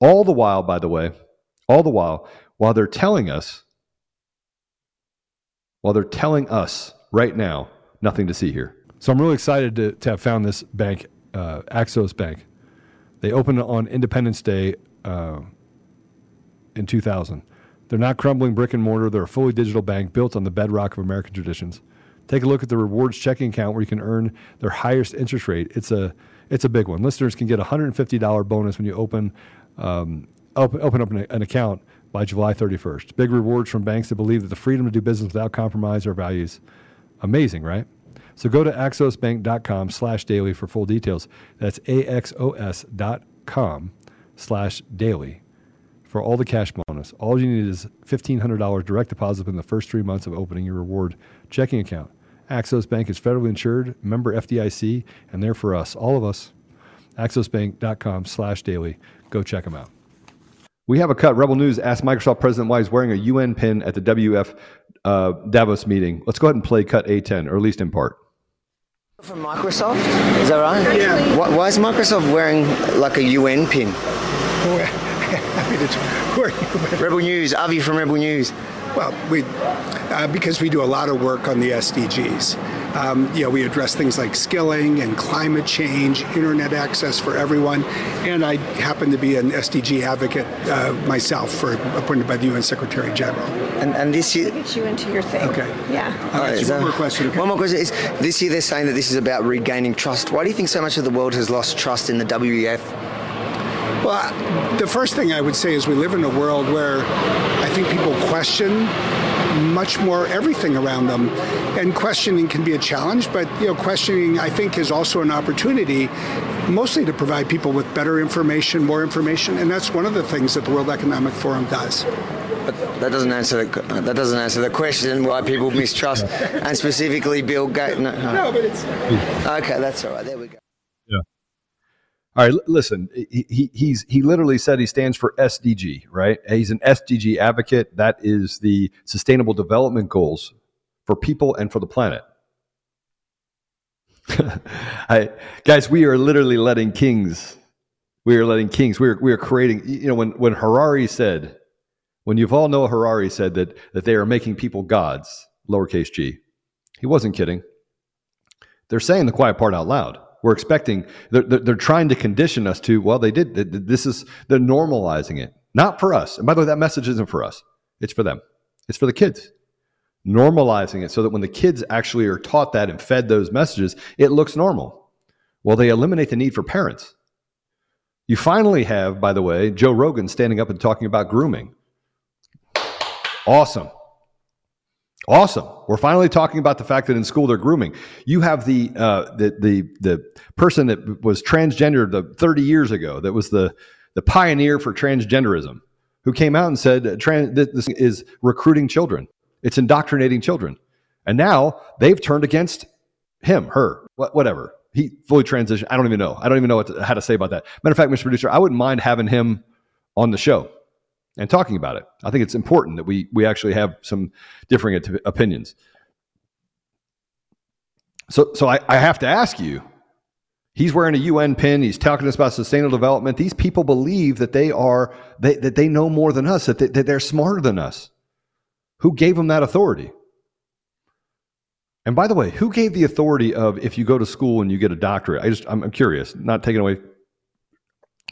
[SPEAKER 1] All the while, by the way, all the while, while they're telling us, while they're telling us right now, nothing to see here.
[SPEAKER 6] So I'm really excited to, to have found this bank, uh, Axos Bank. They opened on Independence Day uh, in 2000. They're not crumbling brick and mortar. They're a fully digital bank built on the bedrock of American traditions. Take a look at the rewards checking account where you can earn their highest interest rate. It's a it's a big one. Listeners can get a $150 bonus when you open um, open, open up an, an account by July 31st. Big rewards from banks that believe that the freedom to do business without compromise are values. Amazing, right? So go to axosbank.com slash daily for full details. That's axos.com slash daily for all the cash bonus. All you need is $1,500 direct deposit in the first three months of opening your reward checking account. Axos Bank is federally insured, member FDIC, and they're for us, all of us. AxosBank.com slash daily. Go check them out.
[SPEAKER 1] We have a cut. Rebel News asked Microsoft President why he's wearing a UN pin at the WF uh, Davos meeting. Let's go ahead and play cut A10, or at least in part.
[SPEAKER 10] From Microsoft? Is that right? Yeah. Why, why is Microsoft wearing like a UN pin?
[SPEAKER 15] Happy to talk.
[SPEAKER 10] Rebel News, Avi from Rebel News.
[SPEAKER 15] Well, we uh, because we do a lot of work on the SDGs, Um, you know, we address things like skilling and climate change, internet access for everyone, and I happen to be an SDG advocate uh, myself, for appointed by the UN Secretary General.
[SPEAKER 10] And, and this year,
[SPEAKER 16] Get you into your thing.
[SPEAKER 15] Okay.
[SPEAKER 16] Yeah.
[SPEAKER 15] All right, so one more question. okay?
[SPEAKER 10] One more question is this year they're saying that this is about regaining trust. Why do you think so much of the world has lost trust in the WEF?
[SPEAKER 15] Well, the first thing I would say is we live in a world where I think people question much more everything around them, and questioning can be a challenge. But you know, questioning I think is also an opportunity, mostly to provide people with better information, more information, and that's one of the things that the World Economic Forum does.
[SPEAKER 10] But that doesn't answer the, that doesn't answer the question why people mistrust, and specifically Bill Gates. No,
[SPEAKER 15] No, but it's
[SPEAKER 10] okay. That's all right. There we go.
[SPEAKER 1] All right, listen. He, he he's he literally said he stands for SDG, right? He's an SDG advocate. That is the Sustainable Development Goals for people and for the planet. *laughs* I, guys, we are literally letting kings. We are letting kings. We are we are creating. You know, when when Harari said, when Yuval Noah Harari said that that they are making people gods, lowercase g, he wasn't kidding. They're saying the quiet part out loud. We're expecting. They're, they're, trying to condition us to. Well, they did. th- th- This is they're normalizing it, not for us. And by the way, that message isn't for us. It's for them. It's for the kids normalizing it so that when the kids actually are taught that and fed those messages, it looks normal. Well, they eliminate the need for parents. You finally have, by the way, Joe Rogan standing up and talking about grooming. Awesome. Awesome. We're finally talking about the fact that in school they're grooming. You have the uh, the the the person that was transgender the 30 years ago that was the the pioneer for transgenderism, who came out and said this is recruiting children. It's indoctrinating children, and now they've turned against him, her, wha- whatever. He fully transitioned. I don't even know. I don't even know what to, how to say about that. Matter of fact, Mr. Producer, I wouldn't mind having him on the show and talking about it. I think it's important that we we actually have some differing op- opinions. So so I, I have to ask you. He's wearing a UN pin. He's talking to us about sustainable development. These people believe that they are they, that they know more than us. That, they, that they're smarter than us. Who gave them that authority? And by the way, who gave the authority of if you go to school and you get a doctorate? I just I'm, I'm curious, not taking away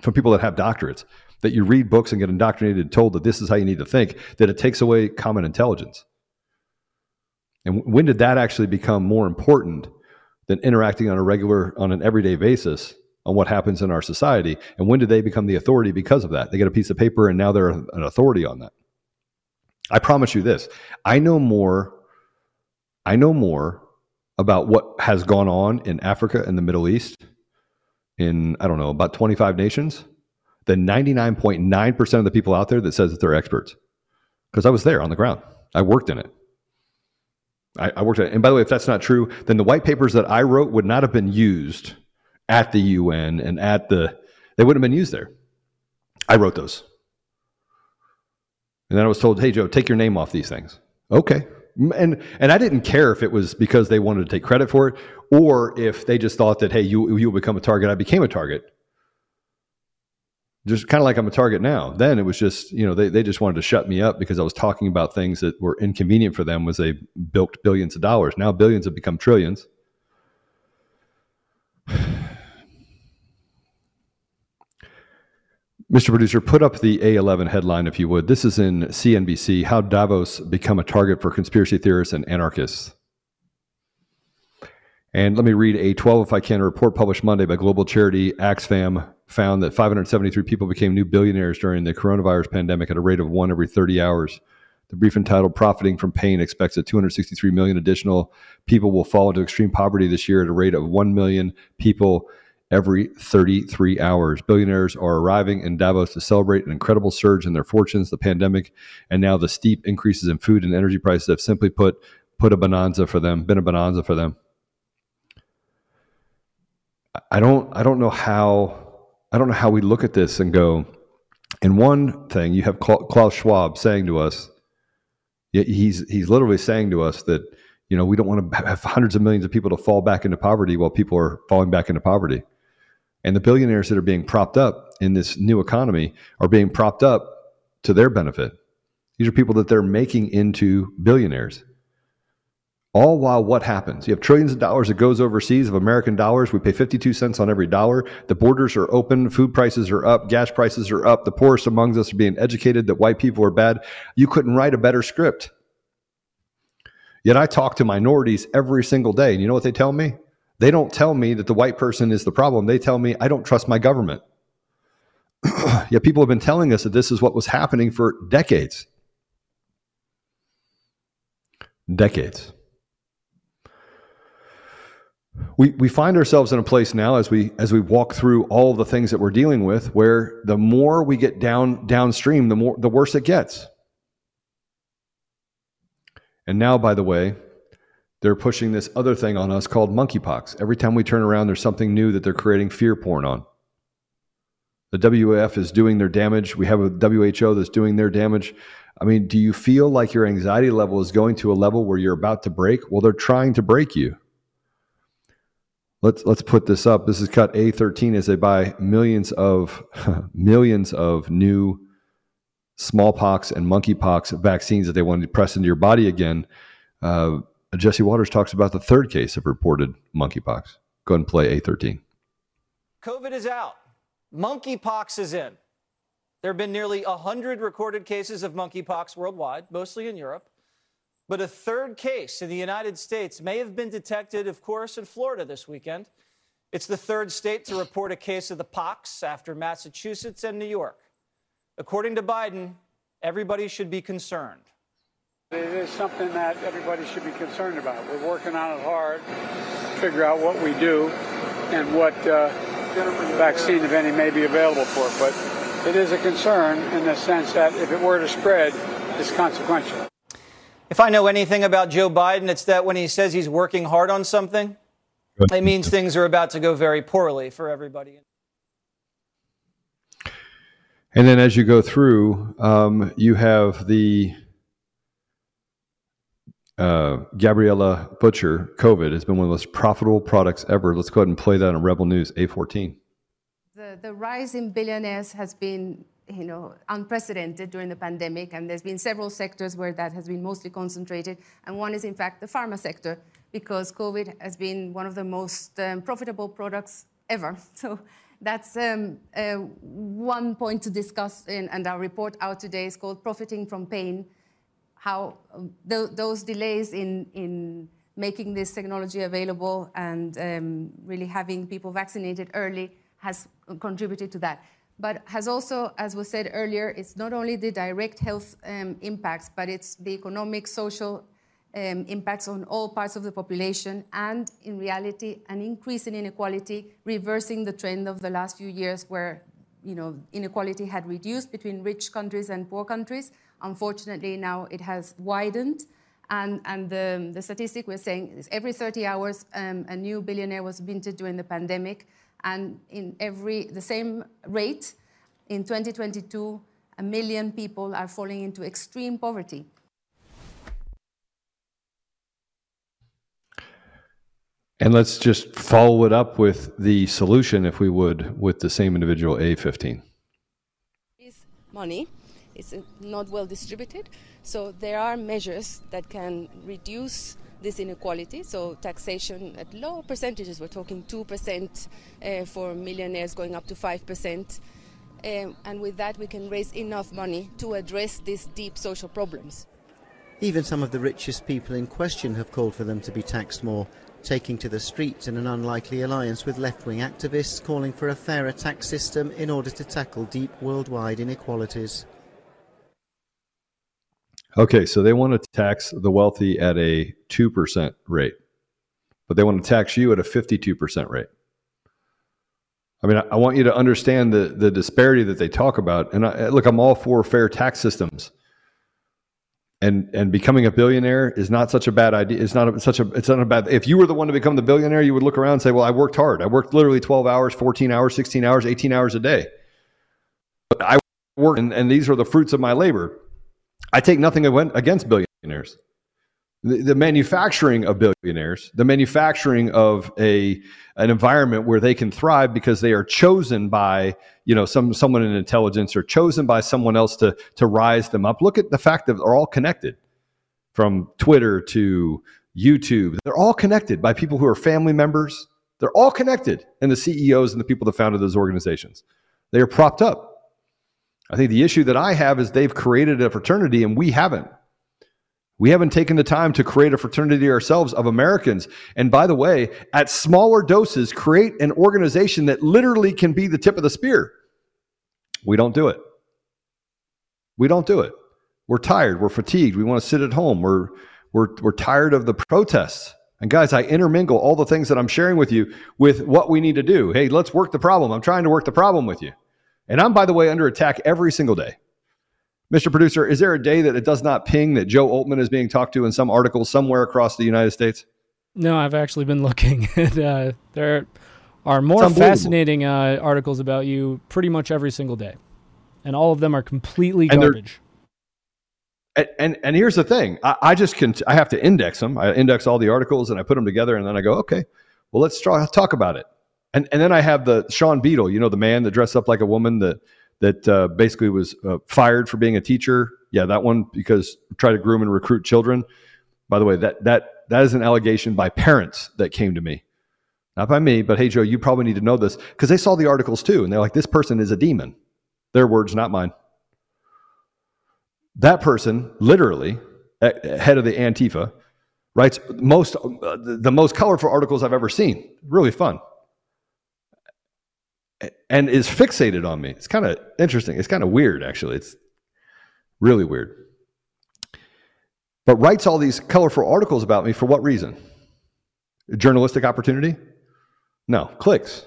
[SPEAKER 1] from people that have doctorates, that you read books and get indoctrinated and told that this is how you need to think, that it takes away common intelligence. And when did that actually become more important than interacting on a regular, on an everyday basis on what happens in our society? And when did they become the authority because of that? They get a piece of paper and now they're an authority on that. I promise you this I know more. I know more about what has gone on in Africa and the Middle East in, I don't know, about 25 nations than 99.9% of the people out there that says that they're experts. Because I was there on the ground. I worked in it. I, I worked at it. And by the way, if that's not true, then the white papers that I wrote would not have been used at the UN and at the, they wouldn't have been used there. I wrote those. And then I was told, hey, Joe, take your name off these things. Okay. And, and I didn't care if it was because they wanted to take credit for it or if they just thought that, hey, you, you'll become a target. I became a target. Just kind of like I'm a target now. Then it was just, you know, they, they just wanted to shut me up because I was talking about things that were inconvenient for them as they bilked billions of dollars. Now billions have become trillions. *sighs* Mr. Producer, put up the A11 headline if you would. This is in CNBC How Davos Become a Target for Conspiracy Theorists and Anarchists. And let me read a 12 if I can A report published Monday by global charity Oxfam found that 573 people became new billionaires during the coronavirus pandemic at a rate of one every 30 hours. The brief entitled Profiting from Pain expects that 263 million additional people will fall into extreme poverty this year at a rate of 1 million people every 33 hours. Billionaires are arriving in Davos to celebrate an incredible surge in their fortunes, the pandemic, and now the steep increases in food and energy prices have simply put put a bonanza for them, been a bonanza for them. I don't I don't know how I don't know how we look at this and go. in one thing you have Klaus Schwab saying to us, he's he's literally saying to us that you know we don't want to have hundreds of millions of people to fall back into poverty while people are falling back into poverty. And the billionaires that are being propped up in this new economy are being propped up to their benefit. These are people that they're making into billionaires. All while what happens? You have trillions of dollars that goes overseas of American dollars. We pay 52 cents on every dollar. The borders are open. Food prices are up. Gas prices are up. The poorest amongst us are being educated that white people are bad. You couldn't write a better script. Yet I talk to minorities every single day. And you know what they tell me? They don't tell me that the white person is the problem. They tell me I don't trust my government. *clears throat* Yet people have been telling us that this is what was happening for decades. Decades. We, we find ourselves in a place now as we as we walk through all the things that we're dealing with where the more we get down downstream the more the worse it gets and now by the way they're pushing this other thing on us called monkeypox every time we turn around there's something new that they're creating fear porn on the WF is doing their damage. We have a WHO that's doing their damage. I mean, do you feel like your anxiety level is going to a level where you're about to break? Well, they're trying to break you. Let's let's put this up. This is cut A13 as they buy millions of *laughs* millions of new smallpox and monkeypox vaccines that they want to press into your body again. Uh, Jesse Watters talks about the third case of reported monkeypox. Go ahead and play A13.
[SPEAKER 16] COVID is out. Monkeypox is in. There have been nearly 100 recorded cases of monkeypox worldwide, mostly in Europe. But a third case in the United States may have been detected, of course, in Florida this weekend. It's the third state to report a case of the pox after Massachusetts and New York. According to Biden, everybody should be concerned.
[SPEAKER 4] It is something that everybody should be concerned about. We're working on it hard, figure out what we do and what uh, vaccine, if any, may be available for it. But it is a concern in the sense that if it were to spread, it's consequential.
[SPEAKER 16] If I know anything about Joe Biden, it's that when he says he's working hard on something, it means things are about to go very poorly for everybody.
[SPEAKER 1] And then as you go through, um, you have the uh, Gabriela Bucher, COVID has been one of the most profitable products ever. Let's go ahead and play that on Rebel News, A14.
[SPEAKER 17] The, the rise in billionaires has been you know, unprecedented during the pandemic, and there's been several sectors where that has been mostly concentrated. And one is, in fact, the pharma sector, because COVID has been one of the most um, profitable products ever. *laughs* So that's um, uh, one point to discuss, in, and our report out today is called Profiting from Pain how um, th those delays in, in making this technology available and um, really having people vaccinated early has contributed to that. But has also, as was said earlier, it's not only the direct health um, impacts, but it's the economic, social um, impacts on all parts of the population, and in reality, an increase in inequality, reversing the trend of the last few years where you know, inequality had reduced between rich countries and poor countries. Unfortunately, now it has widened. And, and the, the statistic we're saying is every 30 hours, um, a new billionaire was minted during the pandemic. And in every, the same rate, in 2022, a million people are falling into extreme poverty.
[SPEAKER 1] And let's just follow it up with the solution, if we would, with the same individual A15.
[SPEAKER 17] Is money is not well distributed, so there are measures that can reduce this inequality. So taxation at low percentages, we're talking 2% uh, for millionaires going up to 5%. Um, and with that, we can raise enough money to address these deep social problems.
[SPEAKER 18] Even some of the richest people in question have called for them to be taxed more, taking to the streets in an unlikely alliance with left wing activists calling for a fairer tax system in order to tackle deep worldwide inequalities.
[SPEAKER 1] Okay, so they want to tax the wealthy at a 2% rate, but they want to tax you at a 52% rate. I mean, I, want you to understand the, the disparity that they talk about. And I, look, I'm all for fair tax systems and and becoming a billionaire is not such a bad idea. It's not a, such a it's not a bad. If you were the one to become the billionaire, you would look around and say, "Well, I worked hard. I worked literally twelve hours, fourteen hours, sixteen hours, eighteen hours a day. But I work, and, and these are the fruits of my labor. I take nothing against billionaires the, the manufacturing of billionaires, the manufacturing of a an environment where they can thrive because they are chosen by you know some someone in intelligence or chosen by someone else to to rise them up. Look at the fact that they're all connected, from Twitter to YouTube. They're all connected by people who are family members. They're all connected, and the CEOs and the people that founded those organizations. They are propped up. I think the issue that I have is they've created a fraternity and we haven't. We haven't taken the time to create a fraternity ourselves of Americans. And by the way, at smaller doses, create an organization that literally can be the tip of the spear. We don't do it. We don't do it. We're tired. We're fatigued. We want to sit at home. We're, we're, we're tired of the protests. And guys, I intermingle all the things that I'm sharing with you with what we need to do. Hey, let's work the problem. I'm trying to work the problem with you. And I'm, by the way, under attack every single day. Mr. Producer, is there a day that it does not ping that Joe Oltmann is being talked to in some article somewhere across the United States?
[SPEAKER 3] No, I've actually been *laughs* looking. *laughs* and, uh, there are more fascinating uh, articles about you pretty much every single day. And all of them are completely
[SPEAKER 1] And
[SPEAKER 3] garbage.
[SPEAKER 1] And, and and here's the thing I, I just can I have to index them. I index all the articles and I put them together and then I go, okay, well let's try, talk about it. And and then I have the Sean Beedle, you know, the man that dressed up like a woman that that uh, basically was uh, fired for being a teacher. Yeah, that one because try to groom and recruit children. By the way, that that that is an allegation by parents that came to me, not by me. But hey, Joe, you probably need to know this because they saw the articles too, and they're like, this person is a demon. Their words, not mine. That person, literally, head of the Antifa, writes most uh, the most colorful articles I've ever seen. Really fun, and is fixated on me. It's kind of interesting. It's kind of weird, actually. It's really weird. But writes all these colorful articles about me for what reason? Journalistic opportunity? No, clicks.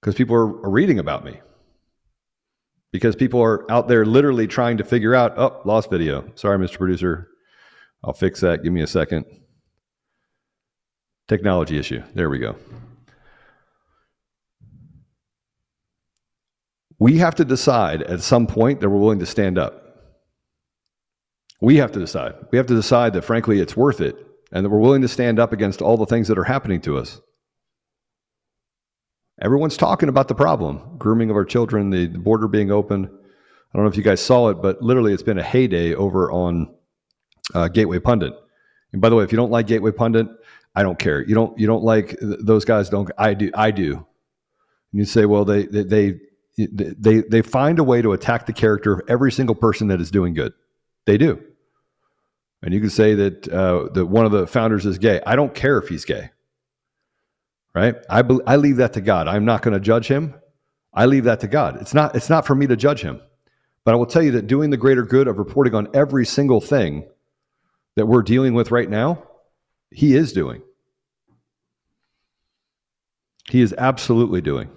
[SPEAKER 1] Because people are, are reading about me because people are out there literally trying to figure out oh lost video sorry mr producer i'll fix that give me a second technology issue there we go we have to decide at some point that we're willing to stand up we have to decide we have to decide that frankly it's worth it and that we're willing to stand up against all the things that are happening to us Everyone's talking about the problem grooming of our children, the, the border being open. I don't know if you guys saw it, but literally it's been a heyday over on uh, Gateway Pundit. And by the way, if you don't like Gateway Pundit, I don't care. You don't you don't like th- those guys. Don't I do? I do. And you say, well, they they they they they find a way to attack the character of every single person that is doing good. They do. And you can say that uh, that one of the founders is gay. I don't care if he's gay right? I, bel I leave that to God. I'm not going to judge him. I leave that to God. It's not, it's not for me to judge him. But I will tell you that doing the greater good of reporting on every single thing that we're dealing with right now, he is doing. He is absolutely doing.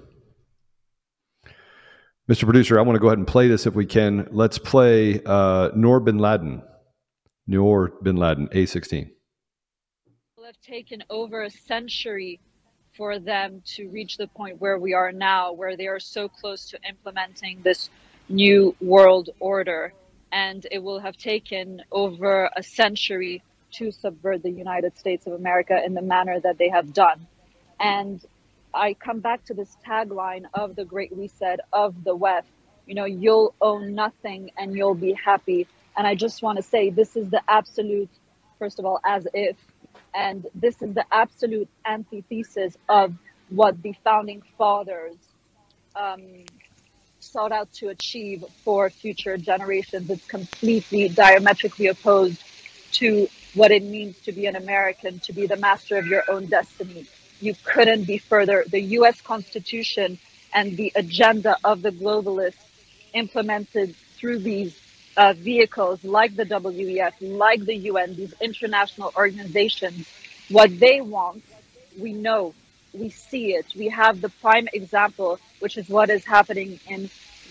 [SPEAKER 1] Mr. Producer, I want to go ahead and play this if we can. Let's play uh, Noor bin Laden. Noor bin Laden, A16.
[SPEAKER 19] will have taken over a century for them to reach the point where we are now, where they are so close to implementing this new world order. And it will have taken over a century to subvert the United States of America in the manner that they have done. And I come back to this tagline of the Great Reset of the West. You know, you'll own nothing and you'll be happy. And I just want to say this is the absolute, first of all, as if and this is the absolute antithesis of what the founding fathers um, sought out to achieve for future generations. It's completely diametrically opposed to what it means to be an American, to be the master of your own destiny. You couldn't be further. The US Constitution and the agenda of the globalists implemented through these uh, vehicles like the WEF, like the UN, these international organizations, what they want, we know, we see it. We have the prime example, which is what is happening in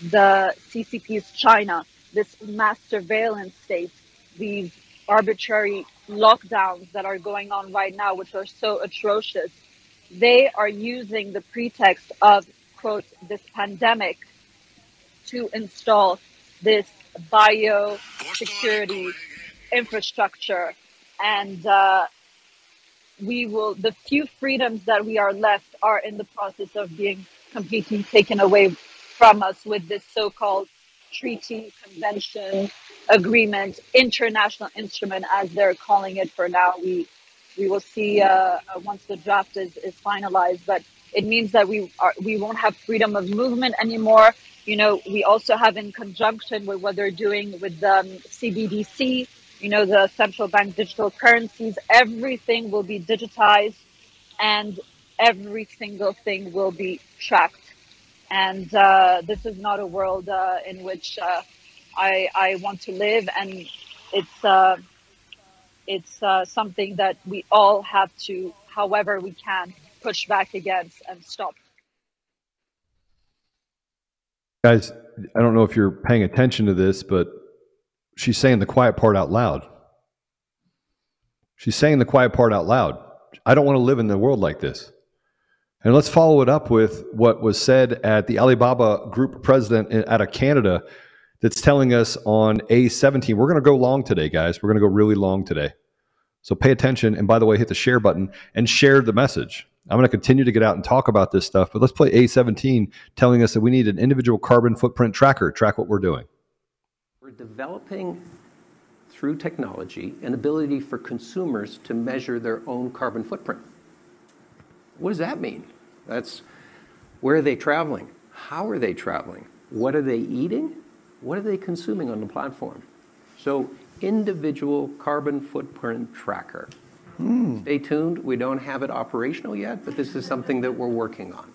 [SPEAKER 19] the CCP's China, this mass surveillance state, these arbitrary lockdowns that are going on right now, which are so atrocious. They are using the pretext of, quote, this pandemic to install this biosecurity infrastructure. And uh, we will, the few freedoms that we are left are in the process of being completely taken away from us with this so called treaty, convention, agreement, international instrument, as they're calling it for now. We we will see uh, uh, once the draft is, is finalized, but it means that we are we won't have freedom of movement anymore. You know, we also have in conjunction with what they're doing with um, CBDC, you know, the central bank digital currencies, everything will be digitized and every single thing will be tracked. And uh, this is not a world uh, in which uh, I, I want to live. And it's, uh, it's uh, something that we all have to, however we can, push back against and stop.
[SPEAKER 1] Guys, I don't know if you're paying attention to this, but she's saying the quiet part out loud. She's saying the quiet part out loud. I don't want to live in the world like this. And let's follow it up with what was said at the Alibaba Group president out of Canada that's telling us on A17. We're going to go long today, guys. We're going to go really long today. So pay attention. And by the way, hit the share button and share the message. I'm going to continue to get out and talk about this stuff, but let's play A17 telling us that we need an individual carbon footprint tracker, track what we're doing.
[SPEAKER 20] We're developing through technology an ability for consumers to measure their own carbon footprint. What does that mean? That's where are they traveling? How are they traveling? What are they eating? What are they consuming on the platform? So, individual carbon footprint tracker. Stay tuned. We don't have it operational yet, but this is something that we're working on.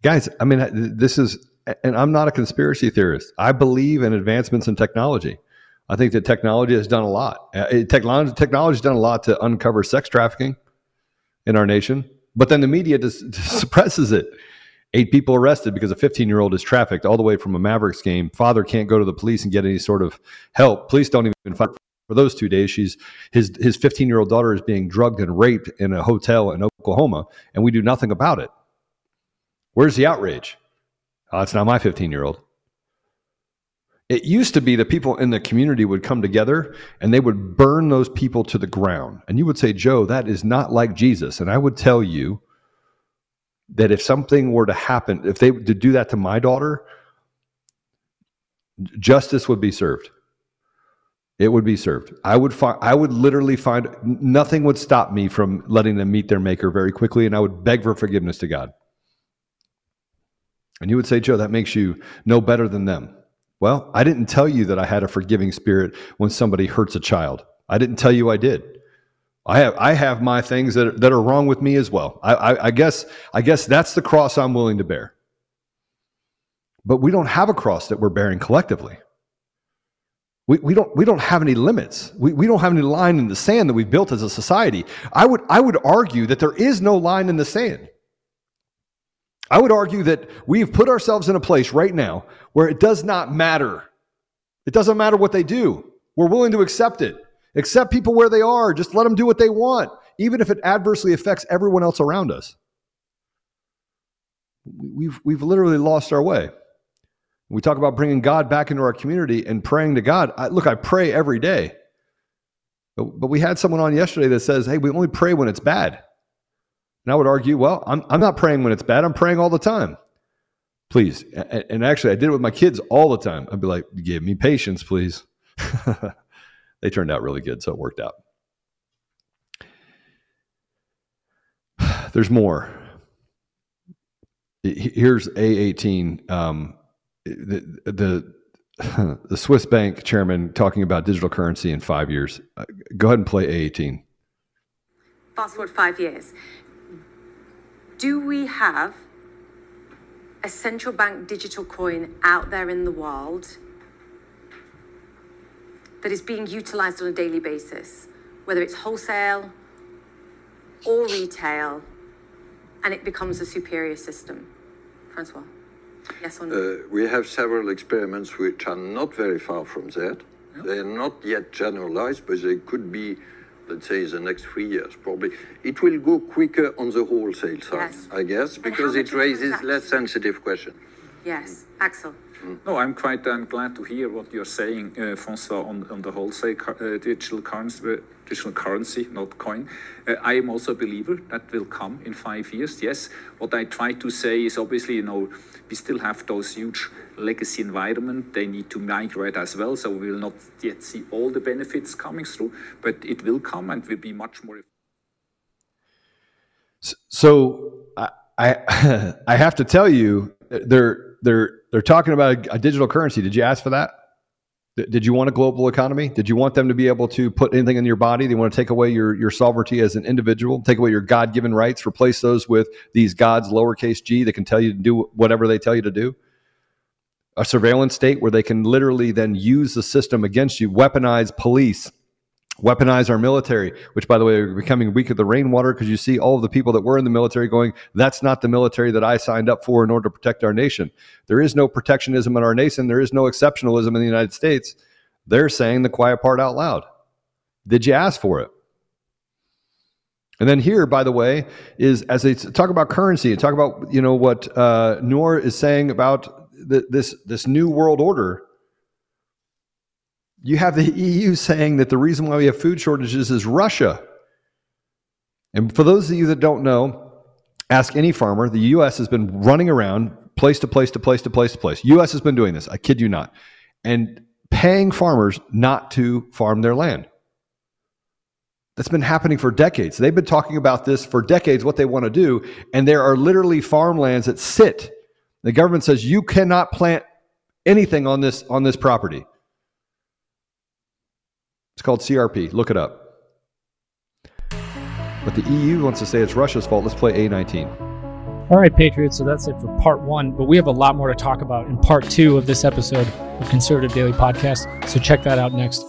[SPEAKER 1] Guys, I mean, this is, and I'm not a conspiracy theorist. I believe in advancements in technology. I think that technology has done a lot. Uh, technology, technology has done a lot to uncover sex trafficking in our nation, but then the media just, *laughs* just suppresses it. Eight people arrested because a 15 year old is trafficked all the way from a Mavericks game. Father can't go to the police and get any sort of help. Police don't even find for those two days. She's his his 15 year old daughter is being drugged and raped in a hotel in Oklahoma, and we do nothing about it. Where's the outrage? Oh, it's not my 15 year old. It used to be that people in the community would come together and they would burn those people to the ground. And you would say, Joe, that is not like Jesus. And I would tell you that if something were to happen, if they to do that to my daughter, justice would be served. It would be served. I would find. I would literally find nothing would stop me from letting them meet their maker very quickly, and I would beg for forgiveness to God. And you would say, Joe, that makes you no better than them. Well, I didn't tell you that I had a forgiving spirit when somebody hurts a child. I didn't tell you I did. I have I have my things that are, that are wrong with me as well. I, I, I guess I guess that's the cross I'm willing to bear. But we don't have a cross that we're bearing collectively. We, we, don't, we don't have any limits. We, we don't have any line in the sand that we've built as a society. I would, I would argue that there is no line in the sand. I would argue that we've put ourselves in a place right now where it does not matter. It doesn't matter what they do. We're willing to accept it. Accept people where they are. Just let them do what they want, even if it adversely affects everyone else around us. We've, we've literally lost our way. We talk about bringing God back into our community and praying to God. I, look, I pray every day. But, but we had someone on yesterday that says, hey, we only pray when it's bad. And I would argue, well, I'm, I'm not praying when it's bad. I'm praying all the time. Please. And, and actually, I did it with my kids all the time. I'd be like, give me patience, please. *laughs* they turned out really good, so it worked out. *sighs* There's more. Here's A18. Um, the, the *laughs* the Swiss bank chairman talking about digital currency in five years. Uh, go ahead and play A18.
[SPEAKER 21] Fast forward five years. Do we have a central bank digital coin out there in the world that is being utilized on a daily basis, whether it's wholesale or retail, and it becomes a superior system? Francois? Yes or no?
[SPEAKER 22] Uh, we have several experiments which are not very far from that. They're not yet generalized, but they could be, let's say, the next three years, probably. It will go quicker on the wholesale side,
[SPEAKER 21] Yes.
[SPEAKER 22] I guess, because it raises less sensitive questions.
[SPEAKER 21] Yes, Axel.
[SPEAKER 23] No, I'm quite um, glad to hear what you're saying, uh, Francois, on, on the wholesale uh, digital currency, uh, digital currency, not coin. Uh, I am also a believer that will come in five years. Yes, what I try to say is obviously, you know, we still have those huge legacy environment. They need to migrate as well, so we will not yet see all the benefits coming through, but it will come and will be much more.
[SPEAKER 1] So I I, *laughs* I have to tell you, they're they're they're talking about a, a digital currency. Did you ask for that? Did you want a global economy? Did you want them to be able to put anything in your body? They want to take away your, your sovereignty as an individual, take away your God given rights, replace those with these gods, lowercase g, that can tell you to do whatever they tell you to do. A surveillance state where they can literally then use the system against you, weaponize police, weaponize our military, which, by the way, are becoming weak of the rainwater because you see all of the people that were in the military going, that's not the military that I signed up for in order to protect our nation. There is no protectionism in our nation. There is no exceptionalism in the United States. They're saying the quiet part out loud. Did you ask for it? And then here, by the way, is as they talk about currency and talk about you know what uh, Noor is saying about the, this this new world order you have the EU saying that the reason why we have food shortages is Russia. And for those of you that don't know, ask any farmer. The US has been running around place to place to place to place to place. US has been doing this, I kid you not, and paying farmers not to farm their land. That's been happening for decades. They've been talking about this for decades, what they want to do. And there are literally farmlands that sit. The government says you cannot plant anything on this on this property. It's called CRP. Look it up. But the EU wants to say it's Russia's fault. Let's play A19.
[SPEAKER 3] All right, Patriots. So that's it for part one. But we have a lot more to talk about in part two of this episode of Conservative Daily Podcast. So check that out next.